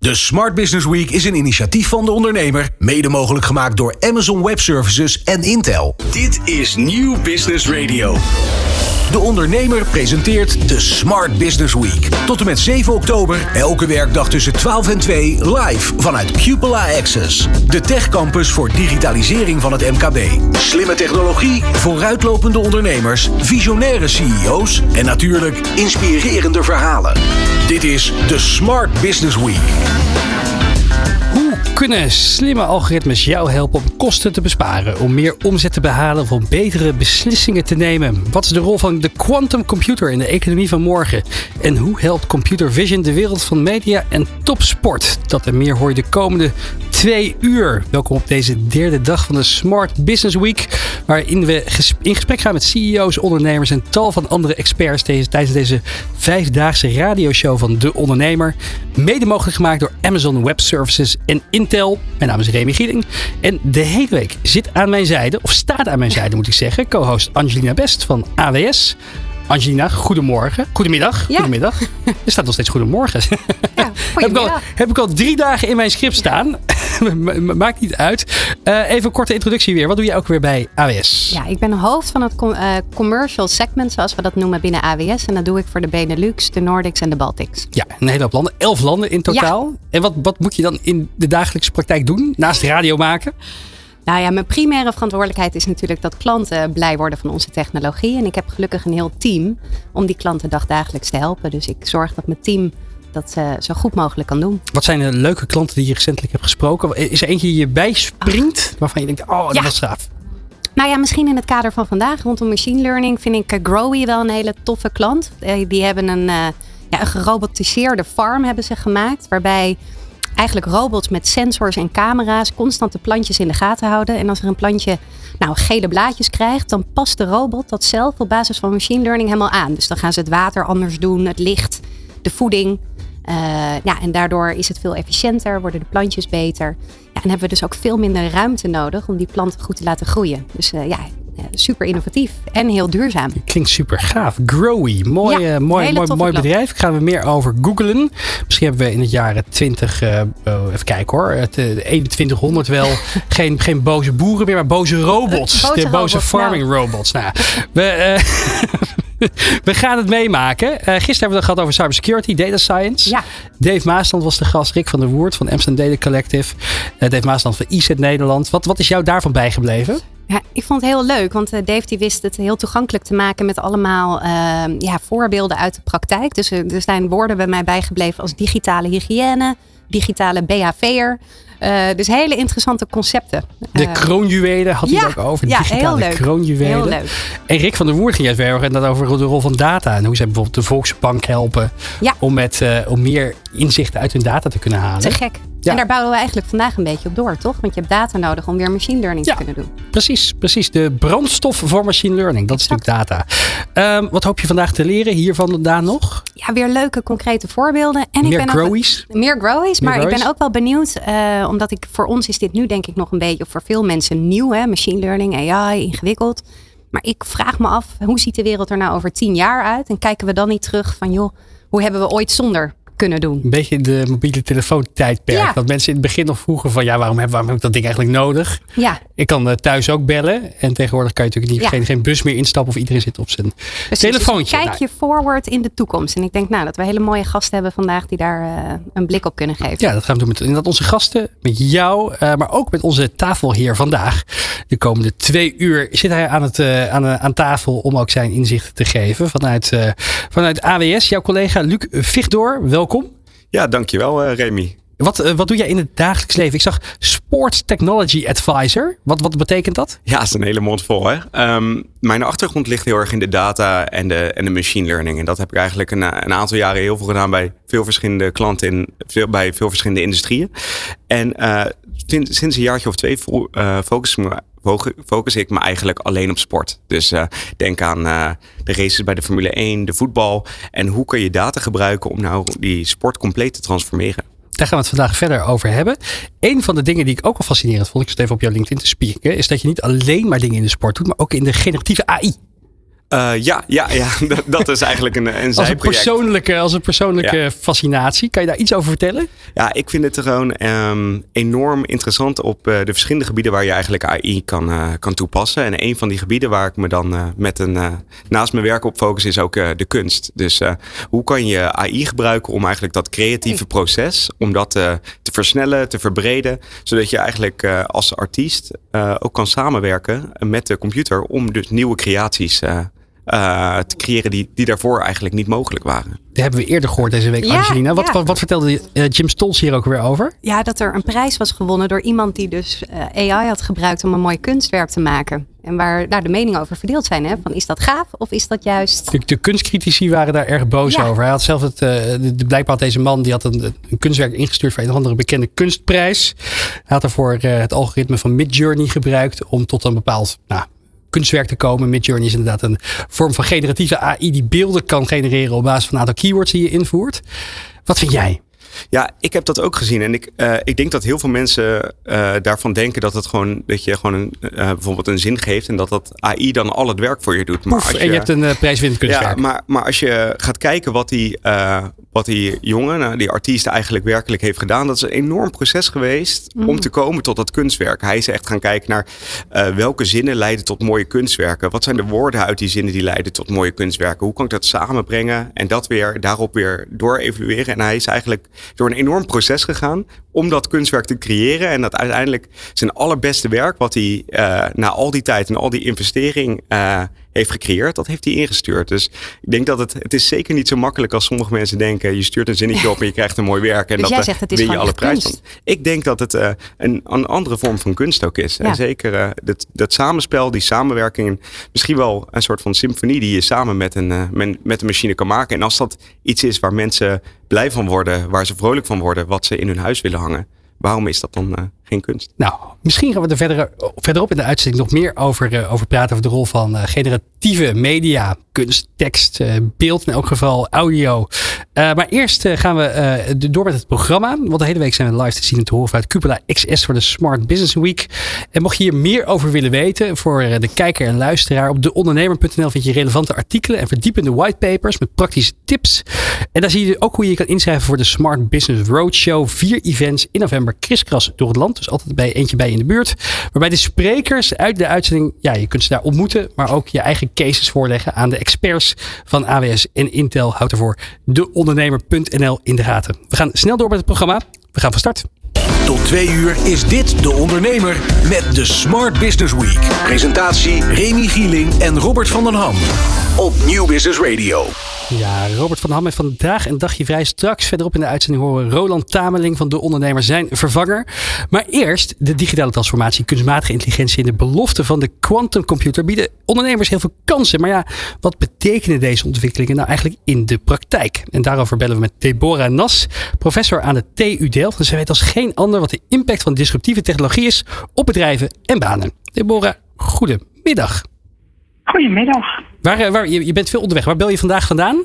De Smart Business Week is een initiatief van de ondernemer, mede mogelijk gemaakt door Amazon Web Services en Intel. Dit is Nieuw Business Radio. De ondernemer presenteert de Smart Business Week. Tot en met 7 oktober, elke werkdag tussen 12 en 2, live vanuit Cupola Access. De techcampus voor digitalisering van het MKB. Slimme technologie, vooruitlopende ondernemers, visionaire CEO's en natuurlijk inspirerende verhalen. Dit is de Smart Business Week. Hoe kunnen slimme algoritmes jou helpen om kosten te besparen, om meer omzet te behalen of om betere beslissingen te nemen? Wat is de rol van de quantum computer in de economie van morgen? En hoe helpt computer vision de wereld van media en topsport? Dat en meer hoor je de komende twee uur. Welkom op deze derde dag van de Smart Business Week, waarin we in gesprek gaan met CEO's, ondernemers en tal van andere experts tijdens deze vijfdaagse radioshow van De Ondernemer. Mede mogelijk gemaakt door Amazon Web Services en Intel. Mijn naam is Remy Gieling. En de hele week zit aan mijn zijde, of staat aan mijn zijde moet ik zeggen, co-host Angelina Best van AWS. Angelina, goedemorgen. Goedemiddag. Ja. Goedemiddag. Er staat nog steeds goedemorgen. Ja, heb, ik al, heb ik al drie dagen in mijn script staan. Maakt niet uit. Eh, even een korte introductie weer. Wat doe je ook weer bij AWS? Ja, ik ben hoofd van het com- eh, commercial segment, zoals we dat noemen binnen AWS. En dat doe ik voor de Benelux, de Nordics en de Baltics. Ja, een hele hoop landen. Elf landen in totaal. En wat, wat moet je dan in de dagelijkse praktijk doen? Naast radio maken? Nou ja, mijn primaire verantwoordelijkheid is natuurlijk dat klanten blij worden van onze technologie. En ik heb gelukkig een heel team om die klanten dagdagelijks te helpen. Dus ik zorg dat mijn team dat eh, zo goed mogelijk kan doen. Wat zijn de leuke klanten die je recentelijk hebt gesproken? Is er eentje die je bijspringt? Waarvan je denkt, oh, dat Ja. was gaaf. Nou ja, misschien in het kader van vandaag rondom machine learning vind ik eh, Growy wel een hele toffe klant. Eh, die hebben een, ja, een gerobotiseerde farm hebben ze gemaakt. Waarbij eigenlijk robots met sensors en camera's constant de plantjes in de gaten houden. En als er een plantje nou, gele blaadjes krijgt, dan past de robot dat zelf op basis van machine learning helemaal aan. Dus dan gaan ze het water anders doen, het licht, de voeding. Eh, ja, en daardoor is het veel efficiënter, worden de plantjes beter. Ja, en hebben we dus ook veel minder ruimte nodig om die planten goed te laten groeien. Dus eh, ja, super innovatief en heel duurzaam. Klinkt super gaaf. Growy, mooi, Ja, eh, mooi, mooi, mooi bedrijf. Ik ga er meer over googlen. Misschien hebben we in het jaren 20, eh, even kijken hoor, het eh, 2100 wel geen, geen boze boeren meer, maar boze robots. Boze de boze robots, farming robots. Nou, we, eh, we gaan het meemaken. Eh, gisteren hebben we het gehad over cybersecurity, data science. Ja. Dave Maasland was de gast, Rick van der Woerd van Amsterdam Data Collective. Eh, Dave Maasland van IZ Nederland. Wat, wat is jou daarvan bijgebleven? Ja, ik vond het heel leuk, want eh, Dave die wist het heel toegankelijk te maken met allemaal eh, ja, voorbeelden uit de praktijk. Dus er zijn woorden bij mij bijgebleven als digitale hygiëne, digitale BHV'er. Eh dus hele interessante concepten. De Eh, kroonjuwelen had hij ja, het ook over. ja, digitale heel leuk. kroonjuwelen. heel leuk. En Rick van der Woerd ging het weer en dat over de rol van data. En hoe zij bijvoorbeeld de Volksbank helpen Ja. om, met, eh, om meer inzichten uit hun data te kunnen halen. Te gek. Ja. En daar bouwen we eigenlijk vandaag een beetje op door, toch? Want je hebt data nodig om weer machine learning Ja. te kunnen doen. Precies, precies. De brandstof voor machine learning. Dat is natuurlijk data. Ehm, wat hoop je vandaag te leren hiervan vandaan nog? Ja, weer leuke concrete voorbeelden. En ik meer ben ook- growies? Meer growies, maar ik ben ook wel benieuwd, eh, omdat ik voor ons is dit nu denk ik nog een beetje voor veel mensen nieuw, hè? machine learning, AI, ingewikkeld. Maar ik vraag me af, hoe ziet de wereld er nou over tien jaar uit? En kijken we dan niet terug van, joh, hoe hebben we ooit zonder kunnen doen? Een beetje de mobiele telefoontijdperk. Ja. Dat mensen in het begin nog vroegen van ja, waarom heb, waarom heb ik dat ding eigenlijk nodig? Ja, Ik kan eh, thuis ook bellen. En tegenwoordig kan je natuurlijk niet, Ja. geen, geen bus meer instappen of iedereen zit op zijn precies. telefoontje. Dus Nou, kijk je forward in de toekomst. En ik denk nou dat we hele mooie gasten hebben vandaag die daar eh, een blik op kunnen geven. Ja, dat gaan we doen met inderdaad onze gasten, met jou, eh, maar ook met onze tafelheer vandaag. De komende twee uur zit hij aan, het, aan, aan tafel om ook zijn inzichten te geven vanuit, vanuit AWS. Jouw collega Luc Vigdoor, welkom. Ja, dankjewel eh Remy. Wat, eh, wat doe jij in het dagelijks leven? Ik zag Sports Technology Advisor. Wat, wat betekent dat? Ja, is een hele mond vol hè. Ehm, mijn achtergrond ligt heel erg in de data en de, en de machine learning. En dat heb ik eigenlijk een, een aantal jaren heel veel gedaan bij veel verschillende klanten in veel, bij veel verschillende industrieën. En eh, sinds, sinds een jaartje of twee focus, me, fo- focus ik me eigenlijk alleen op sport. Dus eh, denk aan eh, de races bij de Formule 1, de voetbal. En hoe kan je data gebruiken om nou die sport compleet te transformeren? Daar gaan we het vandaag verder over hebben. Een van de dingen die ik ook wel fascinerend vond, ik zat even op jouw LinkedIn te spieken, is dat je niet alleen maar dingen in de sport doet, maar ook in de generatieve AI. Uh, ja, ja, ja. Dat, dat, is eigenlijk een, een als een persoonlijke, als een persoonlijke fascinatie. Kan je daar iets over vertellen? Ja, ik vind het gewoon um, enorm interessant op uh, de verschillende gebieden waar je eigenlijk AI kan, uh, kan toepassen. En een van die gebieden waar ik me dan met een, naast mijn werk op focus is ook de kunst. Dus hoe kan je AI gebruiken om eigenlijk dat creatieve proces, om dat te versnellen, te verbreden. Zodat je eigenlijk als artiest ook kan samenwerken met de computer om dus nieuwe creaties uh, te creëren die, die daarvoor eigenlijk niet mogelijk waren. Dat hebben we eerder gehoord deze week, ja, Angelina. Wat, wat, wat, vertelde uh, Jim Stolz hier ook weer over? Ja, dat er een prijs was gewonnen door iemand die dus uh, AI had gebruikt om een mooi kunstwerk te maken. En waar daar de meningen over verdeeld zijn. Hè? Van is dat gaaf of is dat juist... De, de kunstcritici waren daar erg boos over. Hij had zelf het, de, de, blijkbaar had deze man die had een, een, kunstwerk ingestuurd voor een of andere bekende kunstprijs. Hij had ervoor het algoritme van Midjourney gebruikt om tot een bepaald nou, kunstwerk te komen. Midjourney is inderdaad een vorm van generatieve AI die beelden kan genereren op basis van een aantal keywords die je invoert. Wat vind jij? Ja, ik heb dat ook gezien. En ik, uh, ik denk dat heel veel mensen uh, daarvan denken dat het gewoon dat je gewoon een, uh, bijvoorbeeld een zin geeft en dat dat AI dan al het werk voor je doet. Maar als je, en je hebt een prijswinnend kunstwerk. Ja, maar, maar als je gaat kijken wat die, wat die jongen, nou, die artiest eigenlijk werkelijk heeft gedaan, dat is een enorm proces geweest mm. om te komen tot dat kunstwerk. Hij is echt gaan kijken naar welke zinnen leiden tot mooie kunstwerken. Wat zijn de woorden uit die zinnen die leiden tot mooie kunstwerken? Hoe kan ik dat samenbrengen en dat weer daarop weer door evalueren? En hij is eigenlijk door een enorm proces gegaan om dat kunstwerk te creëren. En dat uiteindelijk zijn allerbeste werk, wat hij uh, na al die tijd en al die investering uh, heeft gecreëerd, dat heeft hij ingestuurd. Dus ik denk dat het, het is zeker niet zo makkelijk als sommige mensen denken. Je stuurt een zinnetje op en je krijgt een mooi werk. En dus dat jij zegt, het is win je alle prijs van. Ik denk dat het uh, een, een andere vorm van kunst ook is. Ja. En zeker dat, dat samenspel, die samenwerking, misschien wel een soort van symfonie die je samen met een, met, met een machine kan maken. En als dat iets is waar mensen blij van worden, waar ze vrolijk van worden, wat ze in hun huis willen hangen. Waarom is dat dan Nou, misschien gaan we er verder, verderop in de uitzending nog meer over, uh, over praten. Over de rol van uh, generatieve media, kunst, tekst, beeld, in elk geval audio. maar eerst gaan we door met het programma. Want de hele week zijn we live te zien en te horen vanuit Cupola XS voor de Smart Business Week. En mocht je hier meer over willen weten voor de kijker en luisteraar, op deondernemer.nl vind je relevante artikelen en verdiepende whitepapers met praktische tips. En daar zie je ook hoe je je kan inschrijven voor de Smart Business Roadshow. Vier events in november kriskras door het land. Dus altijd bij eentje bij in de buurt. Waarbij de sprekers uit de uitzending, ja, je kunt ze daar ontmoeten. Maar ook je eigen cases voorleggen aan de experts van AWS en Intel. Houd ervoor deondernemer.nl in de gaten. We gaan snel door met het programma. We gaan van start. Tot twee uur is dit De Ondernemer met de Smart Business Week. Presentatie Remy Gieling en Robert van den Ham. Op Nieuw Business Radio. Ja, Robert van Ham heeft vandaag een dagje vrij. Straks verderop in de uitzending horen Roland Tameling van De Ondernemer zijn vervanger. Maar eerst de digitale transformatie, kunstmatige intelligentie en de belofte van de quantumcomputer bieden ondernemers heel veel kansen. Maar ja, wat betekenen deze ontwikkelingen nou eigenlijk in de praktijk? En daarover bellen we met Deborah Nas, professor aan de TU Delft. En zij weet als geen ander wat de impact van disruptieve technologie is op bedrijven en banen. Deborah, goedemiddag. Goedemiddag. Waar, eh, waar, je, je bent veel onderweg. Waar bel je vandaag vandaan?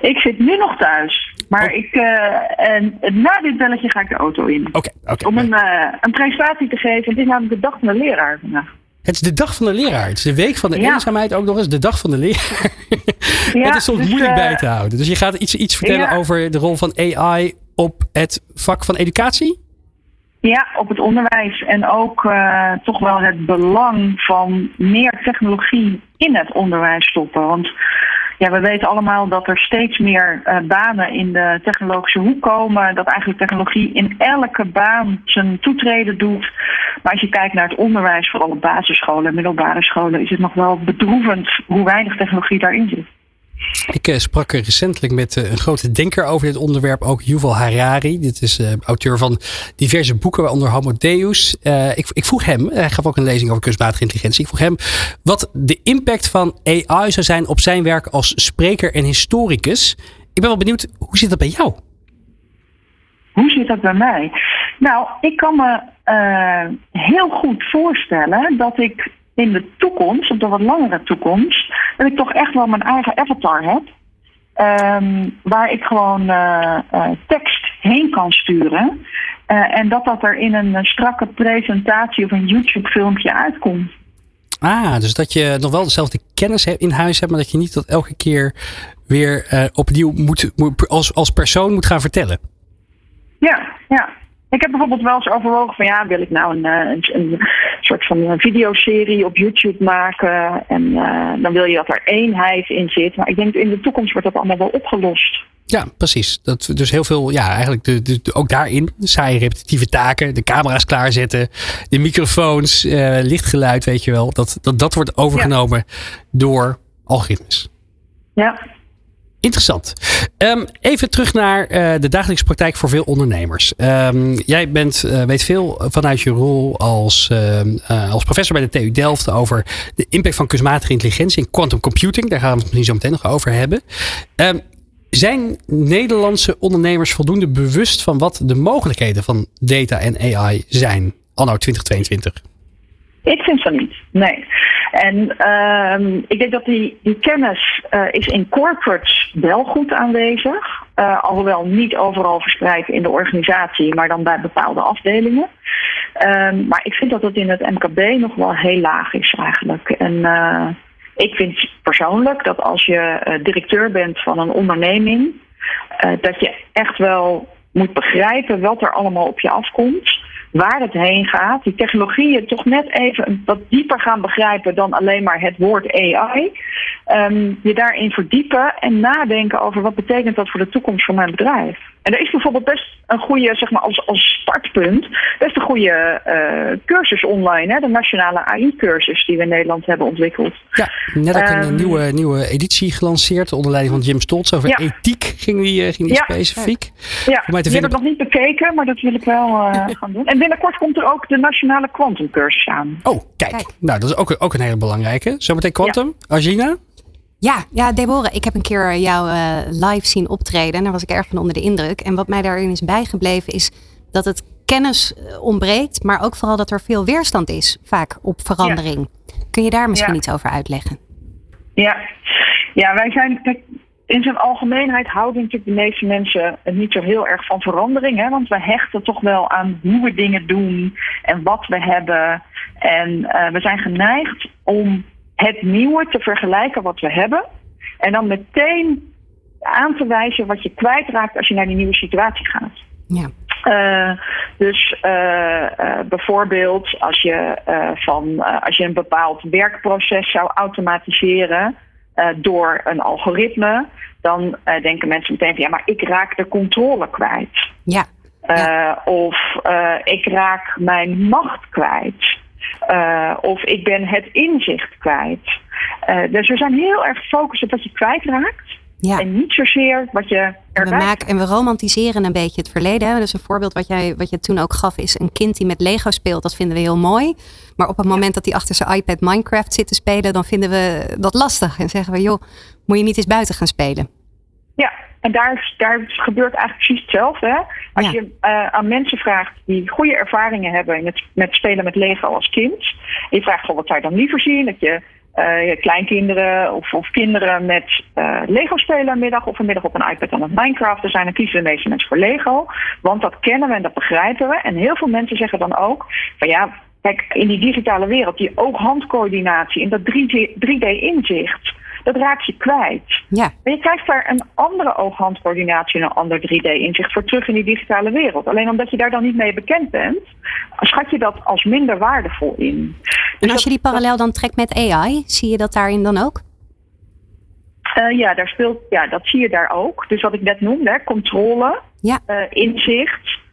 Ik zit nu nog thuis. Maar oh. ik, uh, en, na dit belletje ga ik de auto in. Oké. Okay, Om een, uh, een presentatie te geven. Het is namelijk de dag van de leraar vandaag. Het is de dag van de leraar. Het is de week van de ja. eenzaamheid ook nog eens. De dag van de leraar. Ja, het is soms dus, moeilijk bij te houden. Dus je gaat iets, iets vertellen ja. over de rol van AI op het vak van educatie? Ja, op het onderwijs en ook uh, toch wel het belang van meer technologie in het onderwijs stoppen. Want ja, we weten allemaal dat er steeds meer uh, banen in de technologische hoek komen. Dat eigenlijk technologie in elke baan zijn toetreden doet. Maar als je kijkt naar het onderwijs, vooral op basisscholen en middelbare scholen, is het nog wel bedroevend hoe weinig technologie daarin zit. Ik uh, sprak recentelijk met uh, een grote denker over dit onderwerp, ook Yuval Harari. Dit is uh, auteur van diverse boeken, waaronder Homo Deus. Ik, ik, vroeg hem, hij gaf ook een lezing over kunstmatige intelligentie. Ik vroeg hem wat de impact van AI zou zijn op zijn werk als spreker en historicus. Ik ben wel benieuwd, hoe zit dat bij jou? Hoe zit dat bij mij? Nou, ik kan me heel goed voorstellen dat ik in de toekomst, op de wat langere toekomst, dat ik toch echt wel mijn eigen avatar heb. Um, waar ik gewoon uh, uh, tekst heen kan sturen. Uh, en dat dat er in een strakke presentatie of een YouTube-filmpje uitkomt. Ah, dus dat je nog wel dezelfde kennis in huis hebt, maar dat je niet dat elke keer weer opnieuw moet, moet, als, als persoon moet gaan vertellen. Ja, ja. Ik heb bijvoorbeeld wel eens overwogen van ja, wil ik nou een, een, een soort van een videoserie op YouTube maken. En uh, dan wil je dat er eenheid in zit. Maar ik denk in de toekomst wordt dat allemaal wel opgelost. Ja, precies. Dat, dus heel veel, ja, eigenlijk de, de, ook daarin saaie repetitieve taken. De camera's klaarzetten, de microfoons, uh, lichtgeluid, weet je wel. Dat dat, dat wordt overgenomen ja. door algoritmes. Ja, Interessant. Um, even terug naar uh, de dagelijkse praktijk voor veel ondernemers. Um, jij bent, uh, weet veel vanuit je rol als, uh, als professor bij de TU Delft over de impact van kunstmatige intelligentie in quantum computing. Daar gaan we het misschien zo meteen nog over hebben. Zijn Nederlandse ondernemers voldoende bewust van wat de mogelijkheden van data en AI zijn anno 2022? Ik vind van niet, nee. En uh, ik denk dat die, kennis uh, is in corporates wel goed aanwezig. Uh, alhoewel niet overal verspreid in de organisatie, maar dan bij bepaalde afdelingen. Uh, maar ik vind dat het in het MKB nog wel heel laag is eigenlijk. En eh, ik vind persoonlijk dat als je directeur bent van een onderneming, dat je echt wel moet begrijpen wat er allemaal op je afkomt waar het heen gaat, die technologieën toch net even wat dieper gaan begrijpen dan alleen maar het woord AI. Um, je daarin verdiepen en nadenken over wat betekent dat voor de toekomst van mijn bedrijf. En er is bijvoorbeeld best een goede, zeg maar als, als startpunt, best een goede uh, cursus online. Hè? De nationale AI-cursus die we in Nederland hebben ontwikkeld. Ja, net ook een um, nieuwe, nieuwe editie gelanceerd onder leiding van Jim Stoltz. Over ja. ethiek ging die, ging die ja. specifiek. Ja, ja. die heb ik nog niet bekeken, maar dat wil ik wel uh, gaan doen. En binnenkort komt er ook de nationale kwantumcursus aan. Oh, kijk. kijk. Nou, dat is ook, ook een hele belangrijke. Zometeen kwantum. Ja. Ja, ja, Deborah, ik heb een keer jou uh, live zien optreden en daar was ik erg van onder de indruk. En wat mij daarin is bijgebleven is dat het kennis ontbreekt, maar ook vooral dat er veel weerstand is, vaak op verandering. Ja. Kun je daar misschien ja. iets over uitleggen? Ja, ja wij zijn. In zijn algemeenheid houden natuurlijk de meeste mensen niet zo heel erg van verandering. Hè? Want we hechten toch wel aan hoe we dingen doen en wat we hebben. En uh, we zijn geneigd om het nieuwe te vergelijken wat we hebben. En dan meteen aan te wijzen wat je kwijtraakt als je naar die nieuwe situatie gaat. Ja. Uh, dus uh, uh, bijvoorbeeld als je, van, als je een bepaald werkproces zou automatiseren door een algoritme, dan denken mensen meteen van ja, maar ik raak de controle kwijt. Ja. ja. Of ik raak mijn macht kwijt. Uh, of ik ben het inzicht kwijt. Uh, dus we zijn heel erg gefocust op wat je kwijtraakt. Ja. En niet zozeer wat je erbij... We maken, en we romantiseren een beetje het verleden. Dus een voorbeeld wat, jij, wat je toen ook gaf is een kind die met Lego speelt. Dat vinden we heel mooi. Maar op het moment dat hij achter zijn iPad Minecraft zit te spelen... dan vinden we dat lastig. En zeggen we, joh, moet je niet eens buiten gaan spelen? Ja, en daar, daar gebeurt eigenlijk precies hetzelfde. Hè? Als ja. je uh, aan mensen vraagt die goede ervaringen hebben met, met spelen met Lego als kind. En je vraagt gewoon wat zou je dan liever zien? Dat je uh, je kleinkinderen of, of kinderen met uh, Lego spelen een middag of een middag op een iPad aan het Minecraft er zijn, dan kiezen de meeste mensen voor Lego. Want dat kennen we en dat begrijpen we. En heel veel mensen zeggen dan ook van ja, kijk, in die digitale wereld, die oog-handcoördinatie en dat 3D-inzicht dat raak je kwijt. Ja. En je krijgt daar een andere oog-handcoördinatie en een ander 3D-inzicht voor terug in die digitale wereld. Alleen omdat je daar dan niet mee bekend bent, schat je dat als minder waardevol in. Dus en als je die parallel dan trekt met AI, zie je dat daarin dan ook? Uh, ja, daar speelt, ja, dat zie je daar ook. Dus wat ik net noemde, controle, ja. uh, inzicht.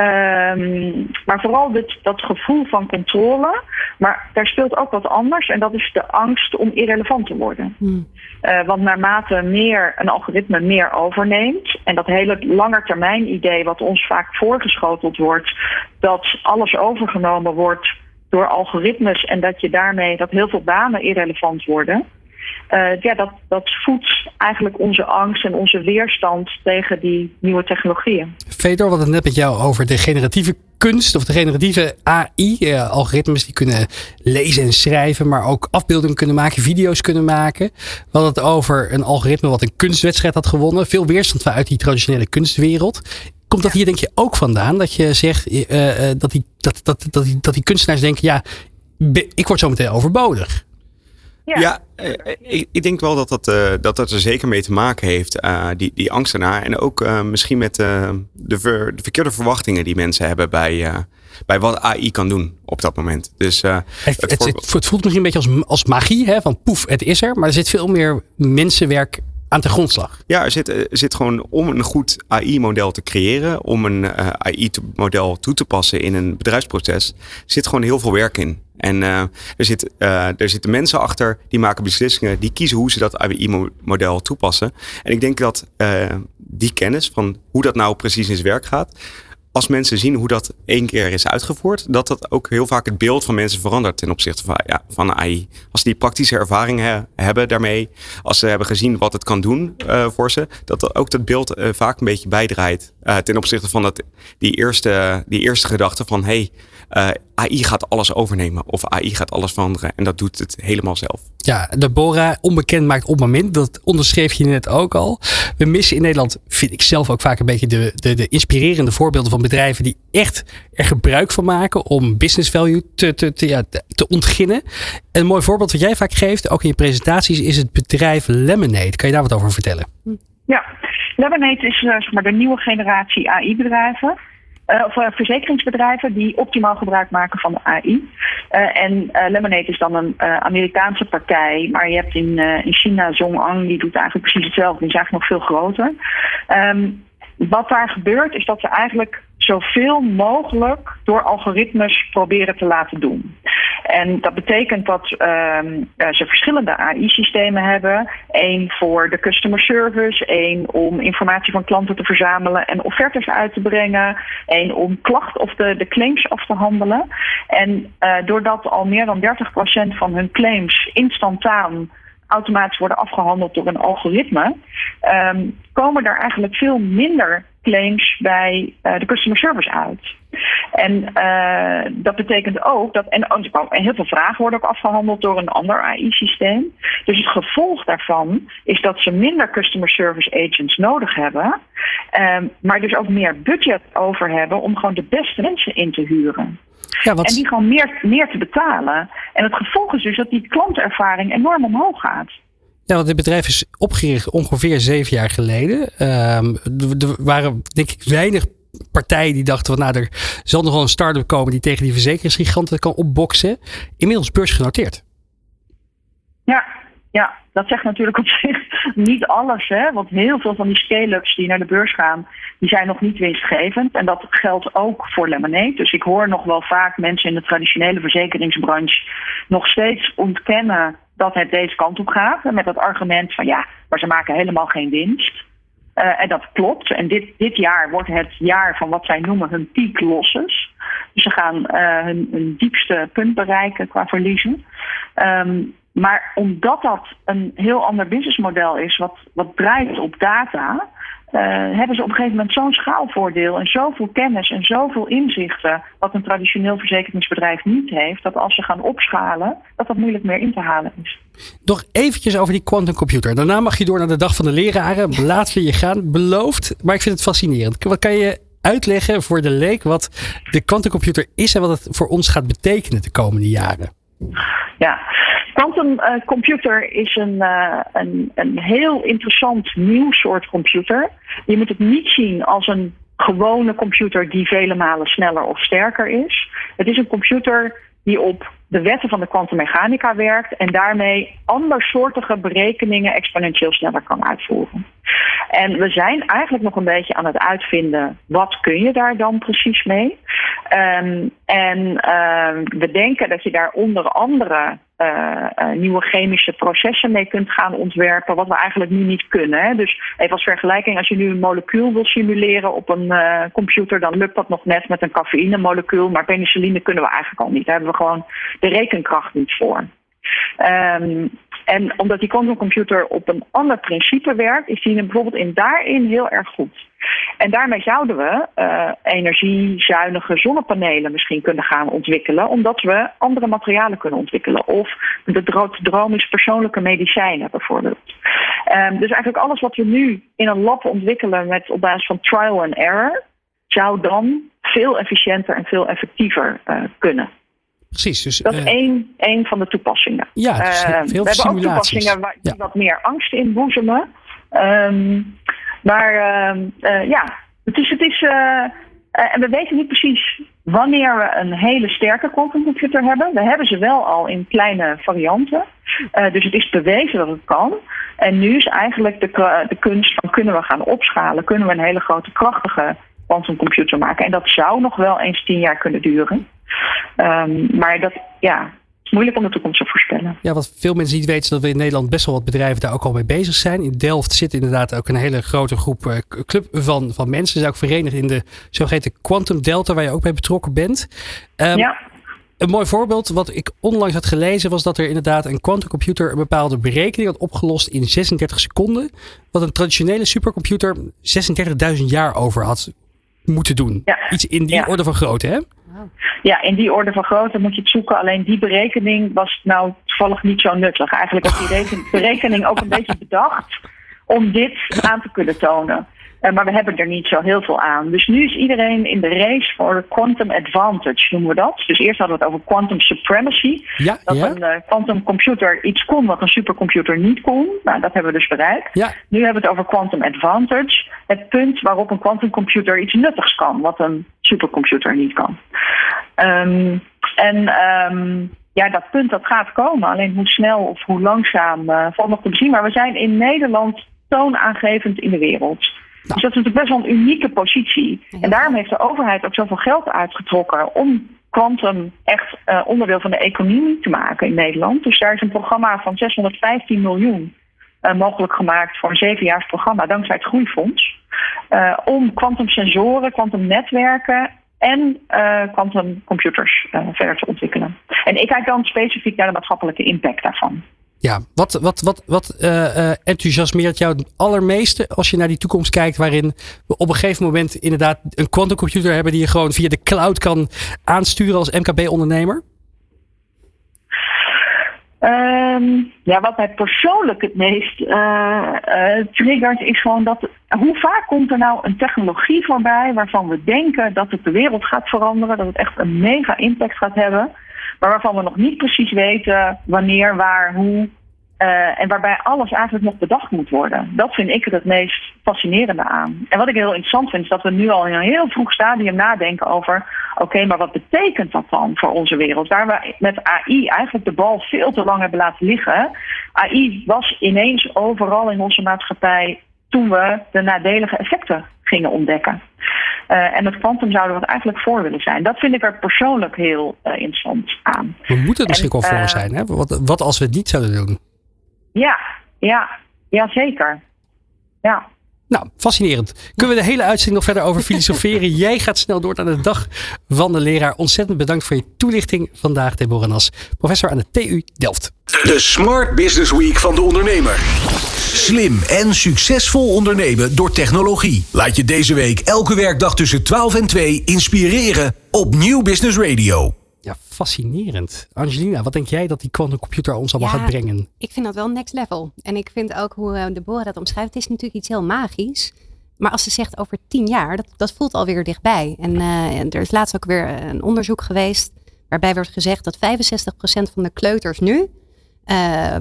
Um, maar vooral dit, dat gevoel van controle. Maar daar speelt ook wat anders. En dat is de angst om irrelevant te worden. Hmm. Uh, want naarmate meer een algoritme meer overneemt. En dat hele langetermijn idee wat ons vaak voorgeschoteld wordt. Dat alles overgenomen wordt door algoritmes. En dat je daarmee dat heel veel banen irrelevant worden. Uh, ja, dat, dat voedt eigenlijk onze angst en onze weerstand tegen die nieuwe technologieën. Fedor, we hadden het net met jou over de generatieve kunst of de generatieve AI. Eh, algoritmes die kunnen lezen en schrijven, maar ook afbeeldingen kunnen maken, video's kunnen maken. We hadden het over een algoritme wat een kunstwedstrijd had gewonnen. Veel weerstand vanuit die traditionele kunstwereld. Komt dat hier denk je ook vandaan? Dat je zegt uh, dat, die, dat, dat, dat, die, dat die kunstenaars denken, ja, ik word zo meteen overbodig. Ja, ja eh, ik, ik, denk wel dat dat, uh, dat dat er zeker mee te maken heeft, uh, die, die angst ernaar. En ook uh, misschien met de, ver, de, verkeerde verwachtingen die mensen hebben bij, bij wat AI kan doen op dat moment. Dus, het, het, het, het, voelt misschien een beetje als, als magie, hè? van poef, het is er. Maar er zit veel meer mensenwerk aan de grondslag. Ja, er zit, er zit gewoon om een goed AI-model te creëren, om een AI-model toe te passen in een bedrijfsproces, zit gewoon heel veel werk in. En uh, er, zit, uh, er zitten mensen achter die maken beslissingen, die kiezen hoe ze dat AI-model toepassen. En ik denk dat uh, die kennis van hoe dat nou precies in zijn werk gaat, als mensen zien hoe dat één keer is uitgevoerd, dat dat ook heel vaak het beeld van mensen verandert ten opzichte van, ja, van AI. Als die praktische ervaring hebben daarmee, als ze hebben gezien wat het kan doen voor ze, dat ook dat beeld vaak een beetje bijdraait ten opzichte van dat, die, eerste, die eerste gedachte van hey, AI gaat alles overnemen of AI gaat alles veranderen en dat doet het helemaal zelf. Ja, Deborah, onbekend maakt op moment, dat onderschreef je net ook al. We missen in Nederland, vind ik zelf ook vaak een beetje de, de, de inspirerende voorbeelden van bedrijven die echt er gebruik van maken om business value te, te, te, ja, te ontginnen. Een mooi voorbeeld wat jij vaak geeft, ook in je presentaties, is het bedrijf Lemonade. Kan je daar wat over vertellen? Ja, Lemonade is uh, zeg maar de nieuwe generatie AI-bedrijven. Of uh, verzekeringsbedrijven die optimaal gebruik maken van de AI. Uh, en Lemonade is dan een Amerikaanse partij, maar je hebt in, in China Zhong'an, die doet eigenlijk precies hetzelfde, die is eigenlijk nog veel groter. Um, wat daar gebeurt is dat ze eigenlijk zoveel mogelijk door algoritmes proberen te laten doen. En dat betekent dat um, ze verschillende AI-systemen hebben. Eén voor de customer service, één om informatie van klanten te verzamelen en offertes uit te brengen, één om klachten of de, claims af te handelen. En uh, doordat al meer dan 30% van hun claims instantaan automatisch worden afgehandeld door een algoritme, um, komen er eigenlijk veel minder claims bij uh, de customer service uit. En uh, dat betekent ook dat. En, en heel veel vragen worden ook afgehandeld door een ander AI-systeem. Dus het gevolg daarvan is dat ze minder customer service agents nodig hebben. Um, maar dus ook meer budget over hebben om gewoon de beste mensen in te huren. Ja, wat... En die gewoon meer, meer te betalen. En het gevolg is dus dat die klantervaring enorm omhoog gaat. Ja, want dit bedrijf is opgericht ongeveer zeven jaar geleden. Um, er waren denk ik weinig partijen die dachten van nou er zal nog wel een start-up komen die tegen die verzekeringsgiganten kan opboksen. Inmiddels beursgenoteerd. Ja, ja, dat zegt natuurlijk op zich niet alles. Hè? Want heel veel van die scale-ups die naar de beurs gaan, die zijn nog niet winstgevend. En dat geldt ook voor Lemonade. Dus ik hoor nog wel vaak mensen in de traditionele verzekeringsbranche nog steeds ontkennen dat het deze kant op gaat. Met dat argument van ja, maar ze maken helemaal geen winst. Uh, en dat klopt. En dit, dit jaar wordt het jaar van wat zij noemen hun peak losses. Dus ze gaan hun, hun, diepste punt bereiken qua verliezen. Um, maar omdat dat een heel ander businessmodel is, wat, wat draait op data, uh, hebben ze op een gegeven moment zo'n schaalvoordeel en zoveel kennis en zoveel inzichten, wat een traditioneel verzekeringsbedrijf niet heeft, dat als ze gaan opschalen, dat dat moeilijk meer in te halen is. Nog eventjes over die quantumcomputer. Daarna mag je door naar de dag van de leraren. Laten we je gaan, beloofd. Maar ik vind het fascinerend. Wat kan je uitleggen voor de leek wat de quantumcomputer is en wat het voor ons gaat betekenen de komende jaren? Ja, Quantum uh, computer is een, uh, een, een heel interessant nieuw soort computer. Je moet het niet zien als een gewone computer die vele malen sneller of sterker is. Het is een computer die op de wetten van de kwantummechanica werkt en daarmee andersoortige berekeningen exponentieel sneller kan uitvoeren. En we zijn eigenlijk nog een beetje aan het uitvinden wat kun je daar dan precies mee. Um, en uh, we denken dat je daar onder andere nieuwe chemische processen mee kunt gaan ontwerpen, wat we eigenlijk nu niet kunnen. Hè. Dus even als vergelijking, als je nu een molecuul wil simuleren op een uh, computer, dan lukt dat nog net met een cafeïne molecuul, maar penicilline kunnen we eigenlijk al niet. Daar hebben we gewoon de rekenkracht niet voor. Um, en omdat die quantumcomputer op een ander principe werkt, is die bijvoorbeeld in daarin heel erg goed. En daarmee zouden we uh, energiezuinige zonnepanelen misschien kunnen gaan ontwikkelen, omdat we andere materialen kunnen ontwikkelen. Of de droom is persoonlijke medicijnen bijvoorbeeld. Um, dus eigenlijk alles wat we nu in een lab ontwikkelen met op basis van trial and error, zou dan veel efficiënter en veel effectiever uh, kunnen. precies. Dus, dat is één, één van de toepassingen. Ja, dus Uh, veel we hebben ook toepassingen waar, die Ja. wat meer angst inboezemen. Ehm maar ehm, eh, ja, het is. Het is eh, eh, en we weten niet precies wanneer we een hele sterke quantumcomputer hebben. We hebben ze wel al in kleine varianten. Dus het is bewezen dat het kan. En nu is eigenlijk de, de kunst van kunnen we gaan opschalen? Kunnen we een hele grote krachtige quantumcomputer maken? En dat zou nog wel eens tien jaar kunnen duren. Ehm, maar dat, ja, moeilijk om de toekomst te voorspellen. Ja, wat veel mensen niet weten, is dat we in Nederland best wel wat bedrijven daar ook al mee bezig zijn. In Delft zit inderdaad ook een hele grote groep, eh, club van, van mensen. Ze zijn ook verenigd in de zogeheten Quantum Delta, waar je ook bij betrokken bent. Ehm, ja. Een mooi voorbeeld wat ik onlangs had gelezen was dat er inderdaad een quantumcomputer een bepaalde berekening had opgelost in 36 seconden. Wat een traditionele supercomputer 36.000 jaar over had moeten doen. Ja. Iets in die Ja. orde van grootte, hè? Ja, in die orde van grootte moet je het zoeken. Alleen die berekening was nou toevallig niet zo nuttig. Eigenlijk was die reken- berekening ook een beetje bedacht om dit aan te kunnen tonen. Eh, maar we hebben er niet zo heel veel aan. Dus nu is iedereen in de race voor quantum advantage, noemen we dat. Dus eerst hadden we het over quantum supremacy. Ja, Dat ja. een eh, quantum computer iets kon wat een supercomputer niet kon. Nou, dat hebben we dus bereikt. Ja, Nu hebben we het over quantum advantage. Het punt waarop een quantumcomputer iets nuttigs kan, wat een supercomputer niet kan. Ehm, en ehm, ja, dat punt dat gaat komen. Alleen hoe snel of hoe langzaam eh valt nog te bezien. Maar we zijn in Nederland toonaangevend in de wereld. Dus dat is natuurlijk best wel een unieke positie. En daarom heeft de overheid ook zoveel geld uitgetrokken om quantum echt eh, onderdeel van de economie te maken in Nederland. Dus daar is een programma van 615 miljoen eh, mogelijk gemaakt voor een zevenjaars programma dankzij het Groeifonds. eh, om kwantumsensoren, kwantumnetwerken en kwantumcomputers verder te ontwikkelen. En ik kijk dan specifiek naar de maatschappelijke impact daarvan. Ja. Wat, wat, wat, wat eh, eh, enthousiasmeert jou het allermeeste als je naar die toekomst kijkt, waarin we op een gegeven moment inderdaad een quantumcomputer hebben die je gewoon via de cloud kan aansturen als MKB-ondernemer? Ehm, ja, wat mij persoonlijk het meest eh, triggert is gewoon dat. Hoe vaak komt er nou een technologie voorbij waarvan we denken dat het de wereld gaat veranderen, dat het echt een mega impact gaat hebben, maar waarvan we nog niet precies weten wanneer, waar, hoe. eh, en waarbij alles eigenlijk nog bedacht moet worden. Dat vind ik er het meest fascinerende aan. En wat ik heel interessant vind, is dat we nu al in een heel vroeg stadium nadenken over: oké, maar wat betekent dat dan voor onze wereld? Waar we met AI eigenlijk de bal veel te lang hebben laten liggen. AI was ineens overal in onze maatschappij toen we de nadelige effecten gingen ontdekken. Eh, en het kwantum zouden we eigenlijk voor willen zijn. Dat vind ik er persoonlijk heel eh, interessant aan. We moeten er misschien En, wel voor eh, zijn. Hè? Wat, wat als we het niet zouden doen? Ja, ja, ja zeker. Ja. Nou, fascinerend. Kunnen we de hele uitzending nog verder over filosoferen? Jij gaat snel door naar de dag van de leraar. Ontzettend bedankt voor je toelichting vandaag, Deborah Nas, professor aan de TU Delft. De Smart Business Week van de ondernemer. Slim en succesvol ondernemen door technologie. Laat je deze week elke werkdag tussen 12 en 2 inspireren op Nieuw Business Radio. Ja, fascinerend. Angelina, wat denk jij dat die quantumcomputer ons allemaal Ja. gaat brengen? Ik vind dat wel next level. En ik vind ook hoe eh, Deborah dat omschrijft. Het is natuurlijk iets heel magisch. Maar als ze zegt over tien jaar, dat, dat voelt alweer dichtbij. En eh, er is laatst ook weer een onderzoek geweest. Waarbij wordt gezegd dat 65% van de kleuters nu eh,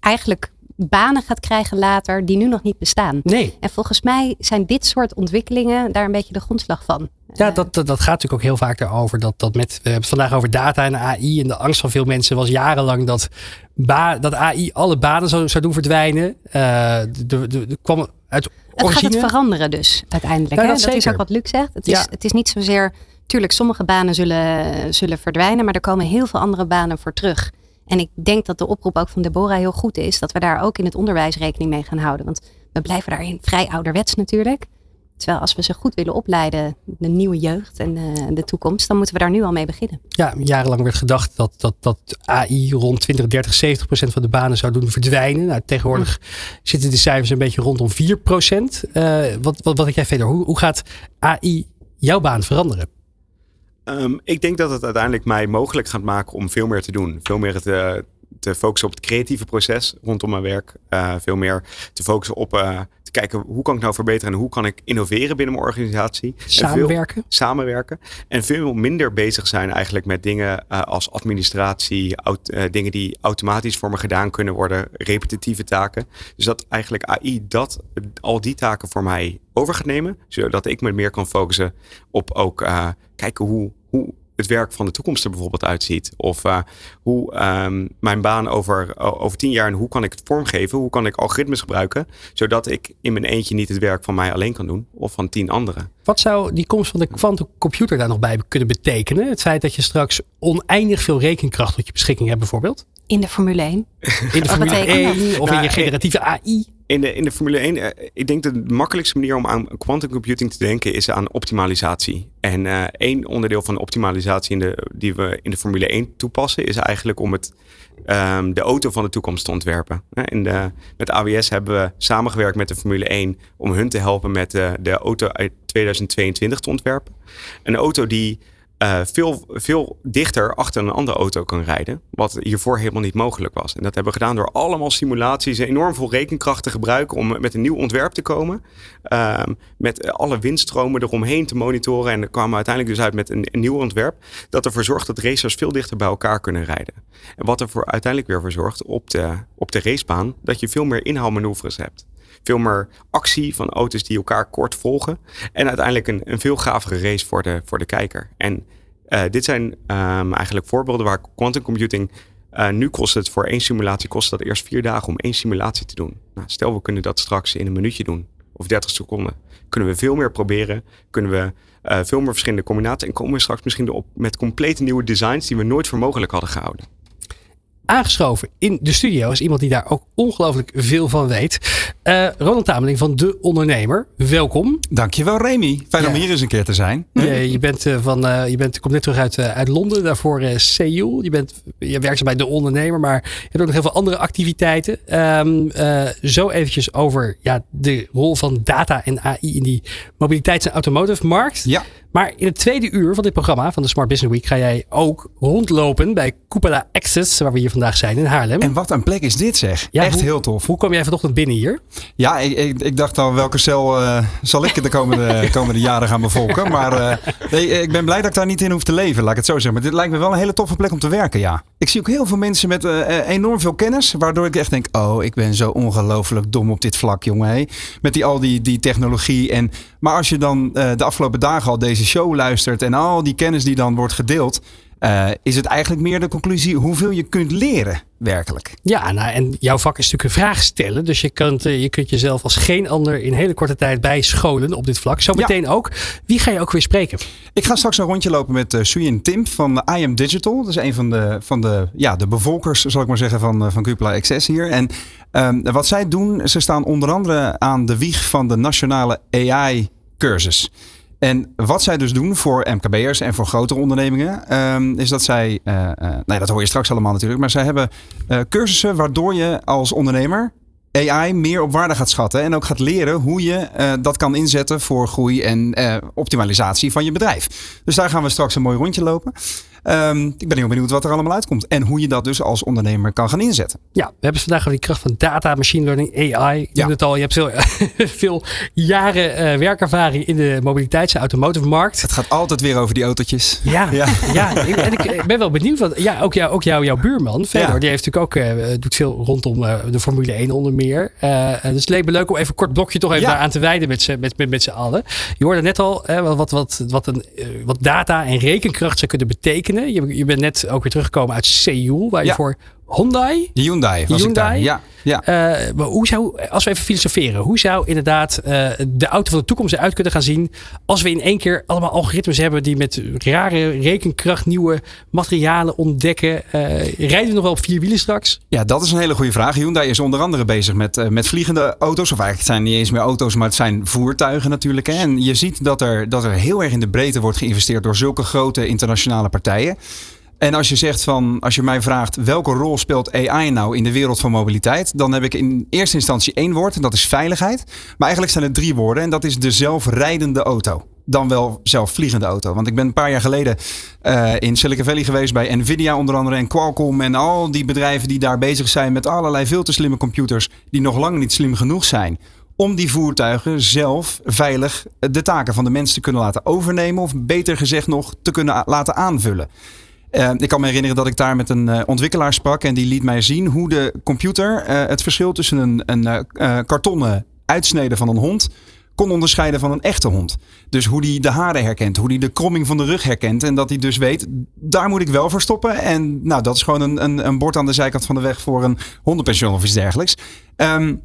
eigenlijk banen gaat krijgen later die nu nog niet bestaan. Nee, En volgens mij zijn dit soort ontwikkelingen daar een beetje de grondslag van. ja, dat, dat, dat gaat natuurlijk ook heel vaak erover. Dat, dat met, we hebben het vandaag over data en AI. En de angst van veel mensen was jarenlang dat, ba, dat AI alle banen zou, zou doen verdwijnen. Eh de, de, kwam uit Het gaat het veranderen dus uiteindelijk. Hè? dat is ook wat Luc zegt. Het is, Ja. het is niet zozeer... Tuurlijk, sommige banen zullen, zullen verdwijnen, maar er komen heel veel andere banen voor terug. En ik denk dat de oproep ook van Deborah heel goed is, dat we daar ook in het onderwijs rekening mee gaan houden. Want we blijven daarin vrij ouderwets natuurlijk. Terwijl als we ze goed willen opleiden, de nieuwe jeugd en eh, de toekomst, dan moeten we daar nu al mee beginnen. Ja, jarenlang werd gedacht dat, dat, dat AI rond 20, 30, 70 procent van de banen zou doen verdwijnen. Nou, tegenwoordig zitten de cijfers een beetje rondom 4 procent. Eh, wat, wat, wat denk jij verder? Hoe, hoe gaat AI jouw baan veranderen? Ehm, ik denk dat het uiteindelijk mij mogelijk gaat maken om veel meer te doen. Veel meer te, te focussen op het creatieve proces rondom mijn werk. Eh, veel meer te focussen op eh, kijken hoe kan ik nou verbeteren en hoe kan ik innoveren binnen mijn organisatie. Samenwerken. Veel, samenwerken. En veel minder bezig zijn eigenlijk met dingen uh, als administratie, uh, dingen die automatisch voor me gedaan kunnen worden, repetitieve taken. Dus dat eigenlijk AI dat, al die taken voor mij over gaat nemen, zodat ik me meer kan focussen op ook uh, kijken hoe, hoe het werk van de toekomst er bijvoorbeeld uitziet. Of uh, hoe um, mijn baan over, over tien jaar en hoe kan ik het vormgeven? Hoe kan ik algoritmes gebruiken? Zodat ik in mijn eentje niet het werk van mij alleen kan doen of van tien anderen. Wat zou die komst van de quantumcomputer daar nog bij kunnen betekenen? Het feit dat je straks oneindig veel rekenkracht tot je beschikking hebt bijvoorbeeld? In de Formule 1. In de Formule 1 of in je generatieve AI. In de, in de Formule 1, uh, ik denk de makkelijkste manier om aan quantum computing te denken is aan optimalisatie. En uh, één onderdeel van de optimalisatie in de, die we in de Formule 1 toepassen, is eigenlijk om het, um, de auto van de toekomst te ontwerpen. De, met AWS hebben we samengewerkt met de Formule 1 om hun te helpen met uh, de auto uit 2022 te ontwerpen. Een auto die uh, veel, veel dichter achter een andere auto kan rijden. Wat hiervoor helemaal niet mogelijk was. En dat hebben we gedaan door allemaal simulaties, enorm veel rekenkracht te gebruiken om met een nieuw ontwerp te komen. Uh, met alle windstromen eromheen te monitoren. En dan kwamen uiteindelijk dus uit met een, een nieuw ontwerp. Dat ervoor zorgt dat racers veel dichter bij elkaar kunnen rijden. En wat ervoor uiteindelijk weer voor zorgt op de, op de racebaan, dat je veel meer inhaalmanoeuvres hebt veel meer actie van auto's die elkaar kort volgen. En uiteindelijk een, een veel gavere race voor de, voor de kijker. En uh, dit zijn um, eigenlijk voorbeelden waar quantum computing. Uh, nu kost het voor één simulatie kost dat eerst vier dagen om één simulatie te doen. Nou, stel we kunnen dat straks in een minuutje doen of 30 seconden. Kunnen we veel meer proberen. Kunnen we uh, veel meer verschillende combinaties. En komen we straks misschien op met complete nieuwe designs die we nooit voor mogelijk hadden gehouden aangeschoven in de studio is iemand die daar ook ongelooflijk veel van weet. Uh, Ronald Tameling van De Ondernemer. Welkom. Dankjewel Remy. Fijn ja. om hier eens een keer te zijn. Je, je bent uh, van, uh, je bent, komt net terug uit, uit Londen, daarvoor Seoul. Je, bent, je werkt bij De Ondernemer, maar je hebt ook nog heel veel andere activiteiten. Um, zo eventjes over ja, de rol van data en AI in die mobiliteits- en automotive markt. Ja. Maar in het tweede uur van dit programma, van de Smart Business Week, ga jij ook rondlopen bij Cupola Access, waar we hier vandaag zijn in Haarlem. En wat een plek is dit zeg. Ja, Echt hoe, heel tof. Hoe kom jij vanochtend binnen hier? Ja, ik, ik, ik dacht al, welke cel uh, zal ik de komende, komende jaren gaan bevolken? Maar uh, nee, ik ben blij dat ik daar niet in hoef te leven, laat ik het zo zeggen. Maar dit lijkt me wel een hele toffe plek om te werken, ja. Ik zie ook heel veel mensen met uh, enorm veel kennis, waardoor ik echt denk, oh, ik ben zo ongelooflijk dom op dit vlak, jongen. Hey. Met die, al die, die technologie. En, maar als je dan de afgelopen dagen al deze show luistert en al die kennis die dan wordt gedeeld, uh, is het eigenlijk meer de conclusie hoeveel je kunt leren werkelijk. Ja, nou, en jouw vak is natuurlijk een vraag stellen. Dus je kunt, uh, je kunt jezelf als geen ander in hele korte tijd bijscholen op dit vlak. Zometeen ja. ook. Wie ga je ook weer spreken? Ik ga straks een rondje lopen met uh, Tim van I Am Digital. Dat is een van de, van de, ja, de bevolkers, zal ik maar zeggen, van, van Cupla XS hier. En um, wat zij doen, ze staan onder andere aan de wieg van de nationale AI-cursus. En wat zij dus doen voor MKB'ers en voor grotere ondernemingen, um, is dat zij, uh, uh, nee, dat hoor je straks allemaal natuurlijk, maar zij hebben uh, cursussen waardoor je als ondernemer AI meer op waarde gaat schatten en ook gaat leren hoe je dat kan inzetten voor groei en optimalisatie van je bedrijf. Dus daar gaan we straks een mooi rondje lopen. Um, ik ben heel benieuwd wat er allemaal uitkomt en hoe je dat dus als ondernemer kan gaan inzetten. Ja, we hebben vandaag over die kracht van data, machine learning, AI. Je ja. het al, je hebt veel, veel jaren uh, werkervaring in de mobiliteits- en automotive markt. Het gaat altijd weer over die autootjes. Ja, ja. ja ik, en ik ben wel benieuwd. Want, ja, ook, jou, ook jou, jouw buurman, Fedor, ja. die heeft natuurlijk ook, doet veel rondom de Formule 1 onder meer. Dus het leek me leuk om even een kort blokje toch even ja. aan te wijden met z'n met, met, met allen. Je hoorde net al wat, wat, wat, een, wat data en rekenkracht zou kunnen betekenen. Je, je bent net ook weer teruggekomen uit Seoul, waar je ja. voor Hyundai. Hyundai was Hyundai. Ja, ja. Uh, maar hoe zou, als we even filosoferen, hoe zou inderdaad uh, de auto van de toekomst eruit kunnen gaan zien als we in één keer allemaal algoritmes hebben die met rare rekenkracht nieuwe materialen ontdekken? Uh, rijden we nog wel op vier wielen straks? Ja, dat is een hele goede vraag. Hyundai is onder andere bezig met, met vliegende auto's. Of eigenlijk het zijn niet eens meer auto's, maar het zijn voertuigen natuurlijk. Hè. En je ziet dat er, dat er heel erg in de breedte wordt geïnvesteerd door zulke grote internationale partijen. En als je zegt van, als je mij vraagt welke rol speelt AI nou in de wereld van mobiliteit, dan heb ik in eerste instantie één woord en dat is veiligheid. Maar eigenlijk zijn het drie woorden en dat is de zelfrijdende auto. Dan wel zelfvliegende auto. Want ik ben een paar jaar geleden uh, in Silicon Valley geweest bij Nvidia onder andere en Qualcomm en al die bedrijven die daar bezig zijn met allerlei veel te slimme computers die nog lang niet slim genoeg zijn om die voertuigen zelf veilig de taken van de mensen te kunnen laten overnemen. Of beter gezegd nog te kunnen laten aanvullen. Uh, ik kan me herinneren dat ik daar met een uh, ontwikkelaar sprak en die liet mij zien hoe de computer uh, het verschil tussen een, een kartonnen uitsnede van een hond kon onderscheiden van een echte hond. Dus hoe die de haren herkent, hoe die de kromming van de rug herkent. En dat hij dus weet, daar moet ik wel voor stoppen. En nou, dat is gewoon een, een, een bord aan de zijkant van de weg voor een hondenpension of iets dergelijks. Um,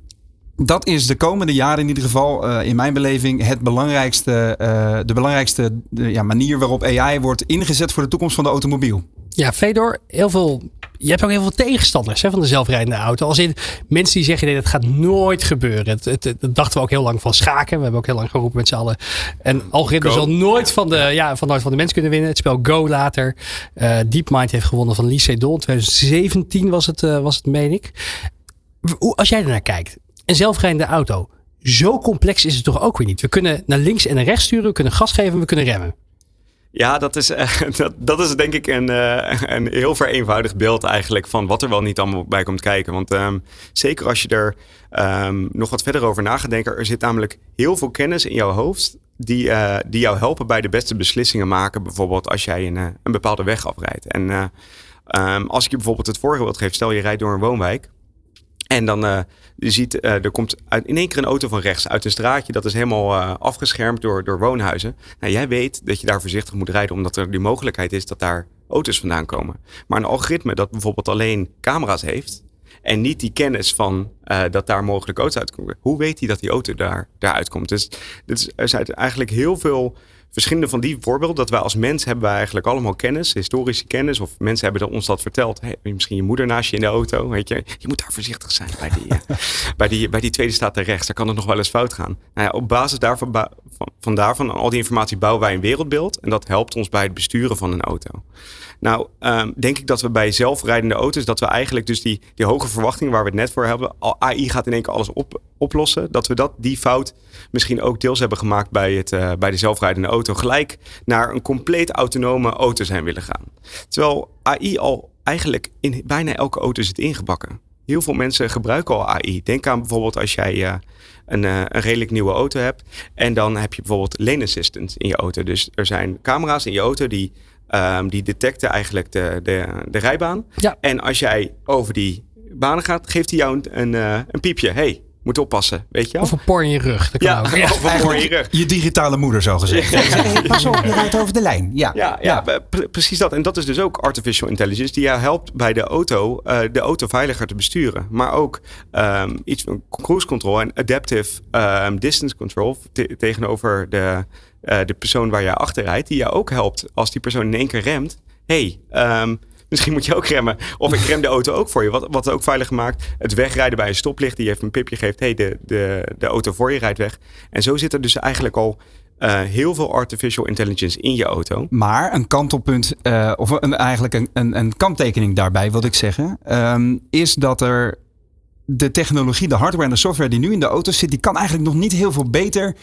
dat is de komende jaren in ieder geval, uh, in mijn beleving, het belangrijkste, uh, de belangrijkste de, ja, manier waarop AI wordt ingezet voor de toekomst van de automobiel. Ja, Fedor, heel veel. Je hebt ook heel veel tegenstanders hè, van de zelfrijdende auto. Als in mensen die zeggen: nee, dat gaat nooit gebeuren. Het, het, dat dachten we ook heel lang van schaken. We hebben ook heel lang geroepen met z'n allen. En algoritme zal nooit van, de, ja, van, nooit van de mens kunnen winnen. Het spel Go later. Uh, DeepMind heeft gewonnen van Lee Sedol. 2017 was het, was het, meen ik. Als jij ernaar kijkt, een zelfrijdende auto. Zo complex is het toch ook weer niet. We kunnen naar links en naar rechts sturen, we kunnen gas geven, we kunnen remmen. Ja, dat is, uh, dat, dat is denk ik een, uh, een heel vereenvoudigd beeld eigenlijk van wat er wel niet allemaal bij komt kijken. Want um, zeker als je er um, nog wat verder over na gaat denken, er zit namelijk heel veel kennis in jouw hoofd die, uh, die jou helpen bij de beste beslissingen maken. Bijvoorbeeld als jij een, een bepaalde weg afrijdt. En um, als ik je bijvoorbeeld het voorbeeld geef, stel je rijdt door een woonwijk. En dan uh, je ziet, uh, er komt in één keer een auto van rechts uit een straatje. Dat is helemaal uh, afgeschermd door, door woonhuizen. Nou, jij weet dat je daar voorzichtig moet rijden, omdat er die mogelijkheid is dat daar auto's vandaan komen. Maar een algoritme dat bijvoorbeeld alleen camera's heeft. En niet die kennis van dat daar mogelijk auto's uitkomen. Hoe weet hij dat die auto daar, daar uitkomt? Dus is, er zijn eigenlijk heel veel verschillende van die voorbeelden. Dat wij als mens hebben wij eigenlijk allemaal kennis, historische kennis. Of mensen hebben ons dat verteld. Hey, misschien je moeder naast je in de auto. Weet je, je moet daar voorzichtig zijn bij die, uh, bij die, bij die tweede staat er rechts. Daar kan het nog wel eens fout gaan. Nou ja, op basis daarvan, van, van daarvan, al die informatie bouwen wij een wereldbeeld. En dat helpt ons bij het besturen van een auto. Nou, um, denk ik dat we bij zelfrijdende auto's, dat we eigenlijk dus die, die hoge verwachtingen waar we het net voor hebben, AI gaat in één keer alles op, oplossen, dat we dat, die fout misschien ook deels hebben gemaakt bij, het, uh, bij de zelfrijdende auto, gelijk naar een compleet autonome auto zijn willen gaan. Terwijl AI al eigenlijk in bijna elke auto zit ingebakken. Heel veel mensen gebruiken al AI. Denk aan bijvoorbeeld als jij uh, een, uh, een redelijk nieuwe auto hebt. En dan heb je bijvoorbeeld lane assistant in je auto. Dus er zijn camera's in je auto die Um, die detecten eigenlijk de, de, de rijbaan. Ja. En als jij over die banen gaat, geeft hij jou een, een, uh, een piepje. Hey, moet oppassen, weet je wel? Of een por in je rug. Dat kan ja, ook. ja, of een por in je rug. Je digitale moeder, zo gezegd. Ja. Hey, pas op, je rijdt over de lijn. Ja, ja, ja, ja. precies dat. En dat is dus ook artificial intelligence, die jou helpt bij de auto, uh, de auto veiliger te besturen. Maar ook um, iets van cruise control en adaptive um, distance control te tegenover de, uh, de persoon waar jij achter rijdt, die jou ook helpt als die persoon in één keer remt. hey, um, misschien moet je ook remmen. Of ik rem de auto ook voor je. Wat, wat ook veilig maakt. Het wegrijden bij een stoplicht. Die even een pipje geeft. hey, de, de, de auto voor je rijdt weg. En zo zit er dus eigenlijk al uh, heel veel artificial intelligence in je auto. Maar een kantelpunt, uh, of een, eigenlijk een, een, een kanttekening daarbij wil ik zeggen. Um, is dat er de technologie, de hardware en de software die nu in de auto zit, die kan eigenlijk nog niet heel veel beter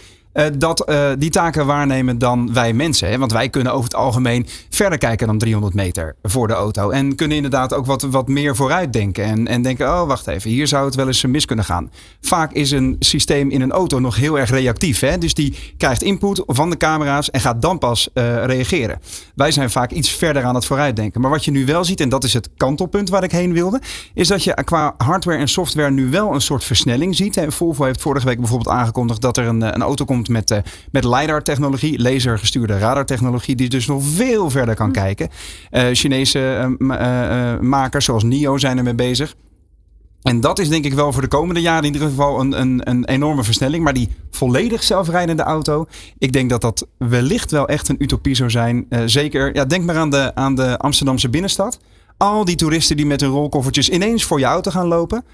dat uh, die taken waarnemen dan wij mensen. Hè? Want wij kunnen over het algemeen verder kijken dan 300 meter voor de auto. En kunnen inderdaad ook wat, wat meer vooruit denken. En, en denken, oh wacht even, hier zou het wel eens mis kunnen gaan. Vaak is een systeem in een auto nog heel erg reactief. Hè? Dus die krijgt input van de camera's en gaat dan pas uh, reageren. Wij zijn vaak iets verder aan het vooruitdenken. Maar wat je nu wel ziet, en dat is het kantelpunt waar ik heen wilde, is dat je qua hardware en software nu wel een soort versnelling ziet. Volvo heeft vorige week bijvoorbeeld aangekondigd dat er een, een auto komt met, uh, met LiDAR-technologie, lasergestuurde radartechnologie, die dus nog veel verder kan kijken. Uh, Chinese uh, makers zoals NIO zijn ermee bezig. En dat is denk ik wel voor de komende jaren in ieder geval een, een, een enorme versnelling. Maar die volledig zelfrijdende auto, ik denk dat dat wellicht wel echt een utopie zou zijn. zeker, ja, denk maar aan de, aan de Amsterdamse binnenstad. Al die toeristen die met hun rolkoffertjes ineens voor je auto gaan lopen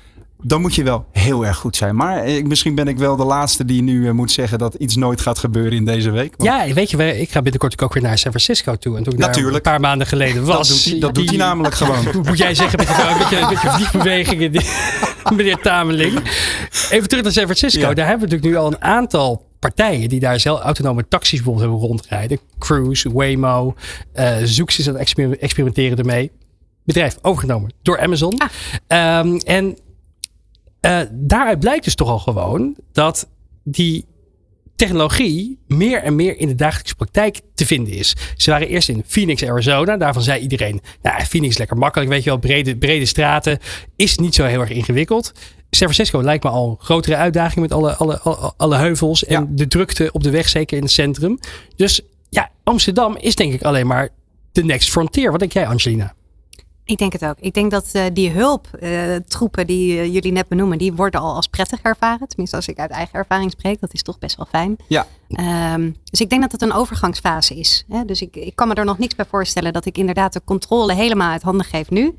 dan moet je wel heel erg goed zijn. Maar ik, misschien ben ik wel de laatste die nu uh, moet zeggen dat iets nooit gaat gebeuren in deze week. Want... Ja, weet je, ik ga binnenkort ook weer naar San Francisco toe. En toen ik Natuurlijk. een paar maanden geleden was. Dat doet hij, dat doet hij namelijk gewoon. Moet jij zeggen met een beetje, beetje vliegbewegingen, meneer Tameling. Even terug naar San Francisco. Ja. Daar hebben we natuurlijk nu al een aantal partijen die daar zelf autonome taxis bijvoorbeeld hebben rondrijden. Cruise, Waymo, uh, Zoox is aan het experimenteren ermee. Bedrijf overgenomen door Amazon. Ah. Um, en Uh, daaruit blijkt dus toch al gewoon dat die technologie meer en meer in de dagelijkse praktijk te vinden is. Ze waren eerst in Phoenix, Arizona. Daarvan zei iedereen, nou, Phoenix is lekker makkelijk, weet je wel, brede, brede straten. Is niet zo heel erg ingewikkeld. San Francisco lijkt me al een grotere uitdaging met alle, alle, alle, alle heuvels en de drukte op de weg, zeker in het centrum. Dus ja, Amsterdam is denk ik alleen maar de next frontier. Wat denk jij, Angelina? Ik denk het ook. Ik denk dat uh, die hulptroepen uh, die uh, jullie net benoemen, die worden al als prettig ervaren. Tenminste, als ik uit eigen ervaring spreek, dat is toch best wel fijn. Ja. Um, dus ik denk dat het een overgangsfase is. Hè? Dus ik, ik kan me er nog niks bij voorstellen dat ik inderdaad de controle helemaal uit handen geef nu.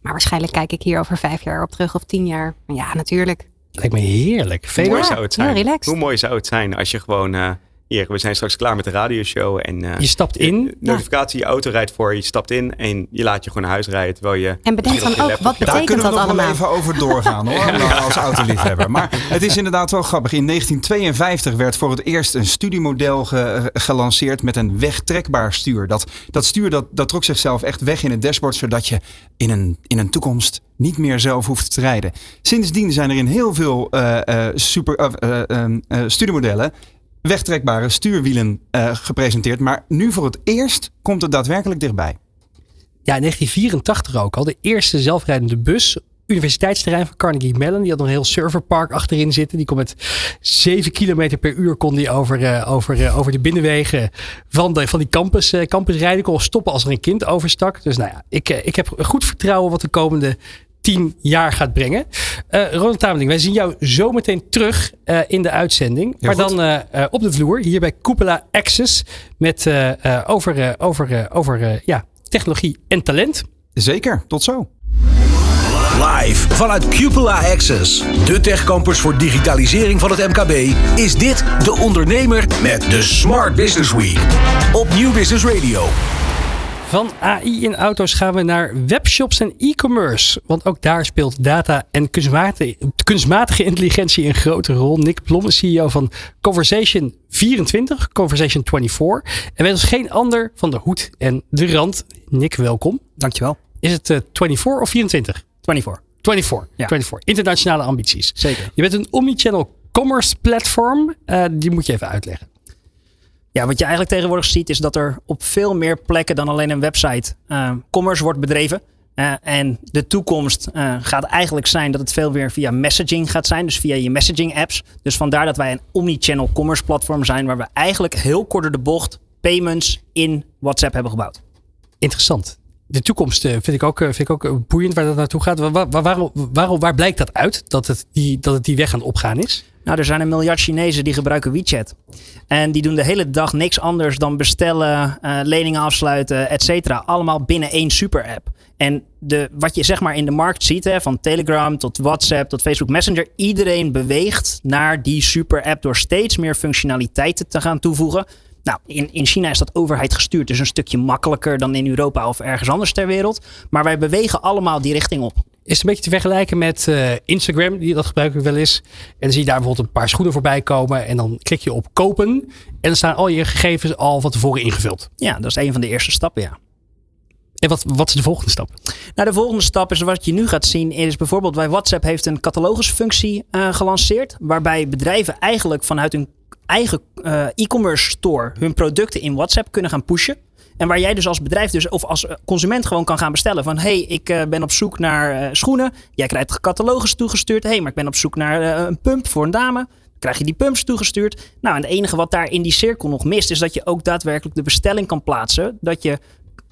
Maar waarschijnlijk kijk ik hier over vijf jaar op terug of tien jaar. Ja, natuurlijk. Lijkt me heerlijk. Hoe mooi zou het zijn? Ja, Hoe mooi zou het zijn als je gewoon we zijn straks klaar met de radioshow. En, uh, je stapt in. Notificatie, je auto rijdt voor je, stapt in en je laat je gewoon naar huis rijden. Terwijl je en bedenk dan ook, wat betekent Daar kunnen we dat nog allemaal? wel even over doorgaan hoor, ja. als autoliefhebber. Maar het is inderdaad wel grappig. In 1952 werd voor het eerst een studiemodel ge gelanceerd met een wegtrekbaar stuur. Dat, dat stuur dat, dat trok zichzelf echt weg in het dashboard, zodat je in een, in een toekomst niet meer zelf hoeft te rijden. Sindsdien zijn er in heel veel uh, uh, super, uh, studiemodellen wegtrekbare stuurwielen uh, gepresenteerd. Maar nu voor het eerst komt het daadwerkelijk dichtbij. Ja, in 1984 ook al. De eerste zelfrijdende bus. Universiteitsterrein van Carnegie Mellon. Die had een heel serverpark achterin zitten. Die kon met 7 km per uur kon die over, uh, over, uh, over de binnenwegen van, de, van die campus, uh, campus rijden. Kon stoppen als er een kind overstak. Dus nou ja, ik, ik heb goed vertrouwen wat de komende tien jaar gaat brengen. Uh, Ronald Tameling, wij zien jou zo meteen terug uh, in de uitzending. Heel maar goed. dan uh, op de vloer, hier bij Cupola Access. Met over, over, over ja, technologie en talent. Zeker, tot zo. Live vanuit Cupola Access, de techcampus voor digitalisering van het MKB, is dit De Ondernemer met de Smart Business Week op Nieuw Business Radio. Van AI in auto's gaan we naar webshops en e-commerce. Want ook daar speelt data en kunstmatige, kunstmatige intelligentie een grote rol. Nick Blom is CEO van Conversation 24, Conversation 24. En weet ons geen ander van de hoed en de rand. Nick, welkom. Dankjewel. Is het uh, 24 of 24? 24. 24, ja. 24. Internationale ambities. Zeker. Je bent een omnichannel commerce platform. Uh, die moet je even uitleggen. Ja, wat je eigenlijk tegenwoordig ziet is dat er op veel meer plekken dan alleen een website uh, commerce wordt bedreven. Uh, en de toekomst uh, gaat eigenlijk zijn dat het veel meer via messaging gaat zijn. Dus via je messaging apps. Dus vandaar dat wij een omnichannel commerce platform zijn. Waar we eigenlijk heel kort de bocht payments in WhatsApp hebben gebouwd. Interessant. De toekomst vind ik ook, vind ik ook boeiend waar dat naartoe gaat. Waar, waar, waarom, waar blijkt dat uit? Dat het, die, dat het die weg aan het opgaan is? Nou, er zijn een miljard Chinezen die gebruiken WeChat. En die doen de hele dag niks anders dan bestellen, uh, leningen afsluiten, et cetera. Allemaal binnen één super app. En de, wat je zeg maar in de markt ziet, hè, van Telegram tot WhatsApp tot Facebook Messenger. Iedereen beweegt naar die super app door steeds meer functionaliteiten te gaan toevoegen. Nou, in, in China is dat overheid gestuurd. Dus een stukje makkelijker dan in Europa of ergens anders ter wereld. Maar wij bewegen allemaal die richting op. Is een beetje te vergelijken met uh, Instagram, die dat gebruik ik wel eens. En dan zie je daar bijvoorbeeld een paar schoenen voorbij komen. En dan klik je op kopen. En dan staan al je gegevens al van tevoren ingevuld. Ja, dat is een van de eerste stappen, ja. En wat, wat is de volgende stap? Nou, de volgende stap is wat je nu gaat zien. Is bijvoorbeeld bij WhatsApp heeft een catalogusfunctie uh, gelanceerd. Waarbij bedrijven eigenlijk vanuit hun eigen uh, e-commerce store hun producten in WhatsApp kunnen gaan pushen. En waar jij dus als bedrijf dus, of als consument gewoon kan gaan bestellen van... hey, ik uh, ben op zoek naar uh, schoenen. Jij krijgt catalogus toegestuurd. hey, maar ik ben op zoek naar een pump voor een dame. Krijg je die pumps toegestuurd. Nou, en het enige wat daar in die cirkel nog mist... is dat je ook daadwerkelijk de bestelling kan plaatsen. Dat je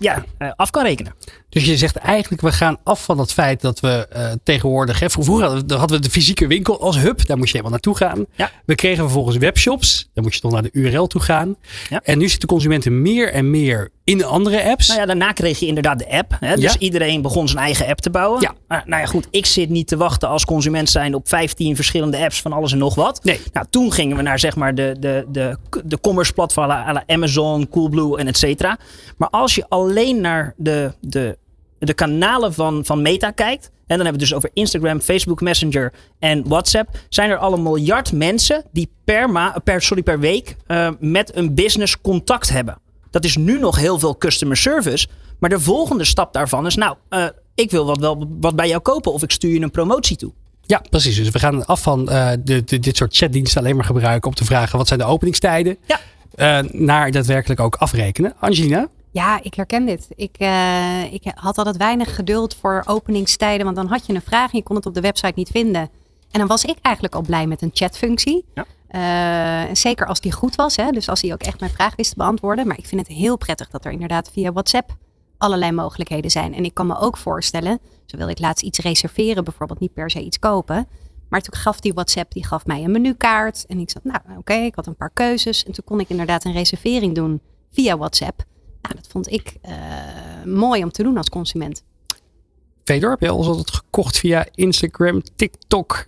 ja, af kan rekenen. Dus je zegt eigenlijk, we gaan af van het feit dat we uh, tegenwoordig... Hè, vroeger hadden we, hadden we de fysieke winkel als hub. Daar moest je helemaal naartoe gaan. Ja. We kregen vervolgens webshops. Dan moet je toch naar de URL toe gaan. Ja. En nu zitten consumenten meer en meer in de andere apps. Nou ja, daarna kreeg je inderdaad de app. Hè? Dus Ja. iedereen begon zijn eigen app te bouwen. Ja. Maar, nou ja, goed. Ik zit niet te wachten als consument zijn op 15 verschillende apps van alles en nog wat. Nee. Nou, toen gingen we naar zeg maar de, de, de, de commerce platformen à la Amazon, Coolblue en et cetera. Maar als je alleen naar de, de, de kanalen van, van Meta kijkt. En dan hebben we het dus over Instagram, Facebook Messenger en WhatsApp. Zijn er al een miljard mensen die per, ma per, sorry, per week uh, met een business contact hebben. Dat is nu nog heel veel customer service. Maar de volgende stap daarvan is, nou, uh, ik wil wat, wel wat bij jou kopen of ik stuur je een promotie toe. Ja, precies. Dus we gaan af van uh, de, de, dit soort chatdiensten alleen maar gebruiken om te vragen wat zijn de openingstijden. Ja. Uh, naar daadwerkelijk ook afrekenen. Angelina? Ja, ik herken dit. Ik, uh, ik had altijd weinig geduld voor openingstijden, want dan had je een vraag en je kon het op de website niet vinden. En dan was ik eigenlijk al blij met een chatfunctie. Ja. Uh, zeker als die goed was, hè? dus als hij ook echt mijn vraag wist te beantwoorden. Maar ik vind het heel prettig dat er inderdaad via WhatsApp allerlei mogelijkheden zijn. En ik kan me ook voorstellen, zo wil ik laatst iets reserveren, bijvoorbeeld niet per se iets kopen. Maar toen gaf die WhatsApp, die gaf mij een menukaart. En ik zat, nou oké, ik had een paar keuzes. En toen kon ik inderdaad een reservering doen via WhatsApp. Nou, dat vond ik uh, mooi om te doen als consument. Fedor, heb je al altijd gekocht via Instagram, TikTok,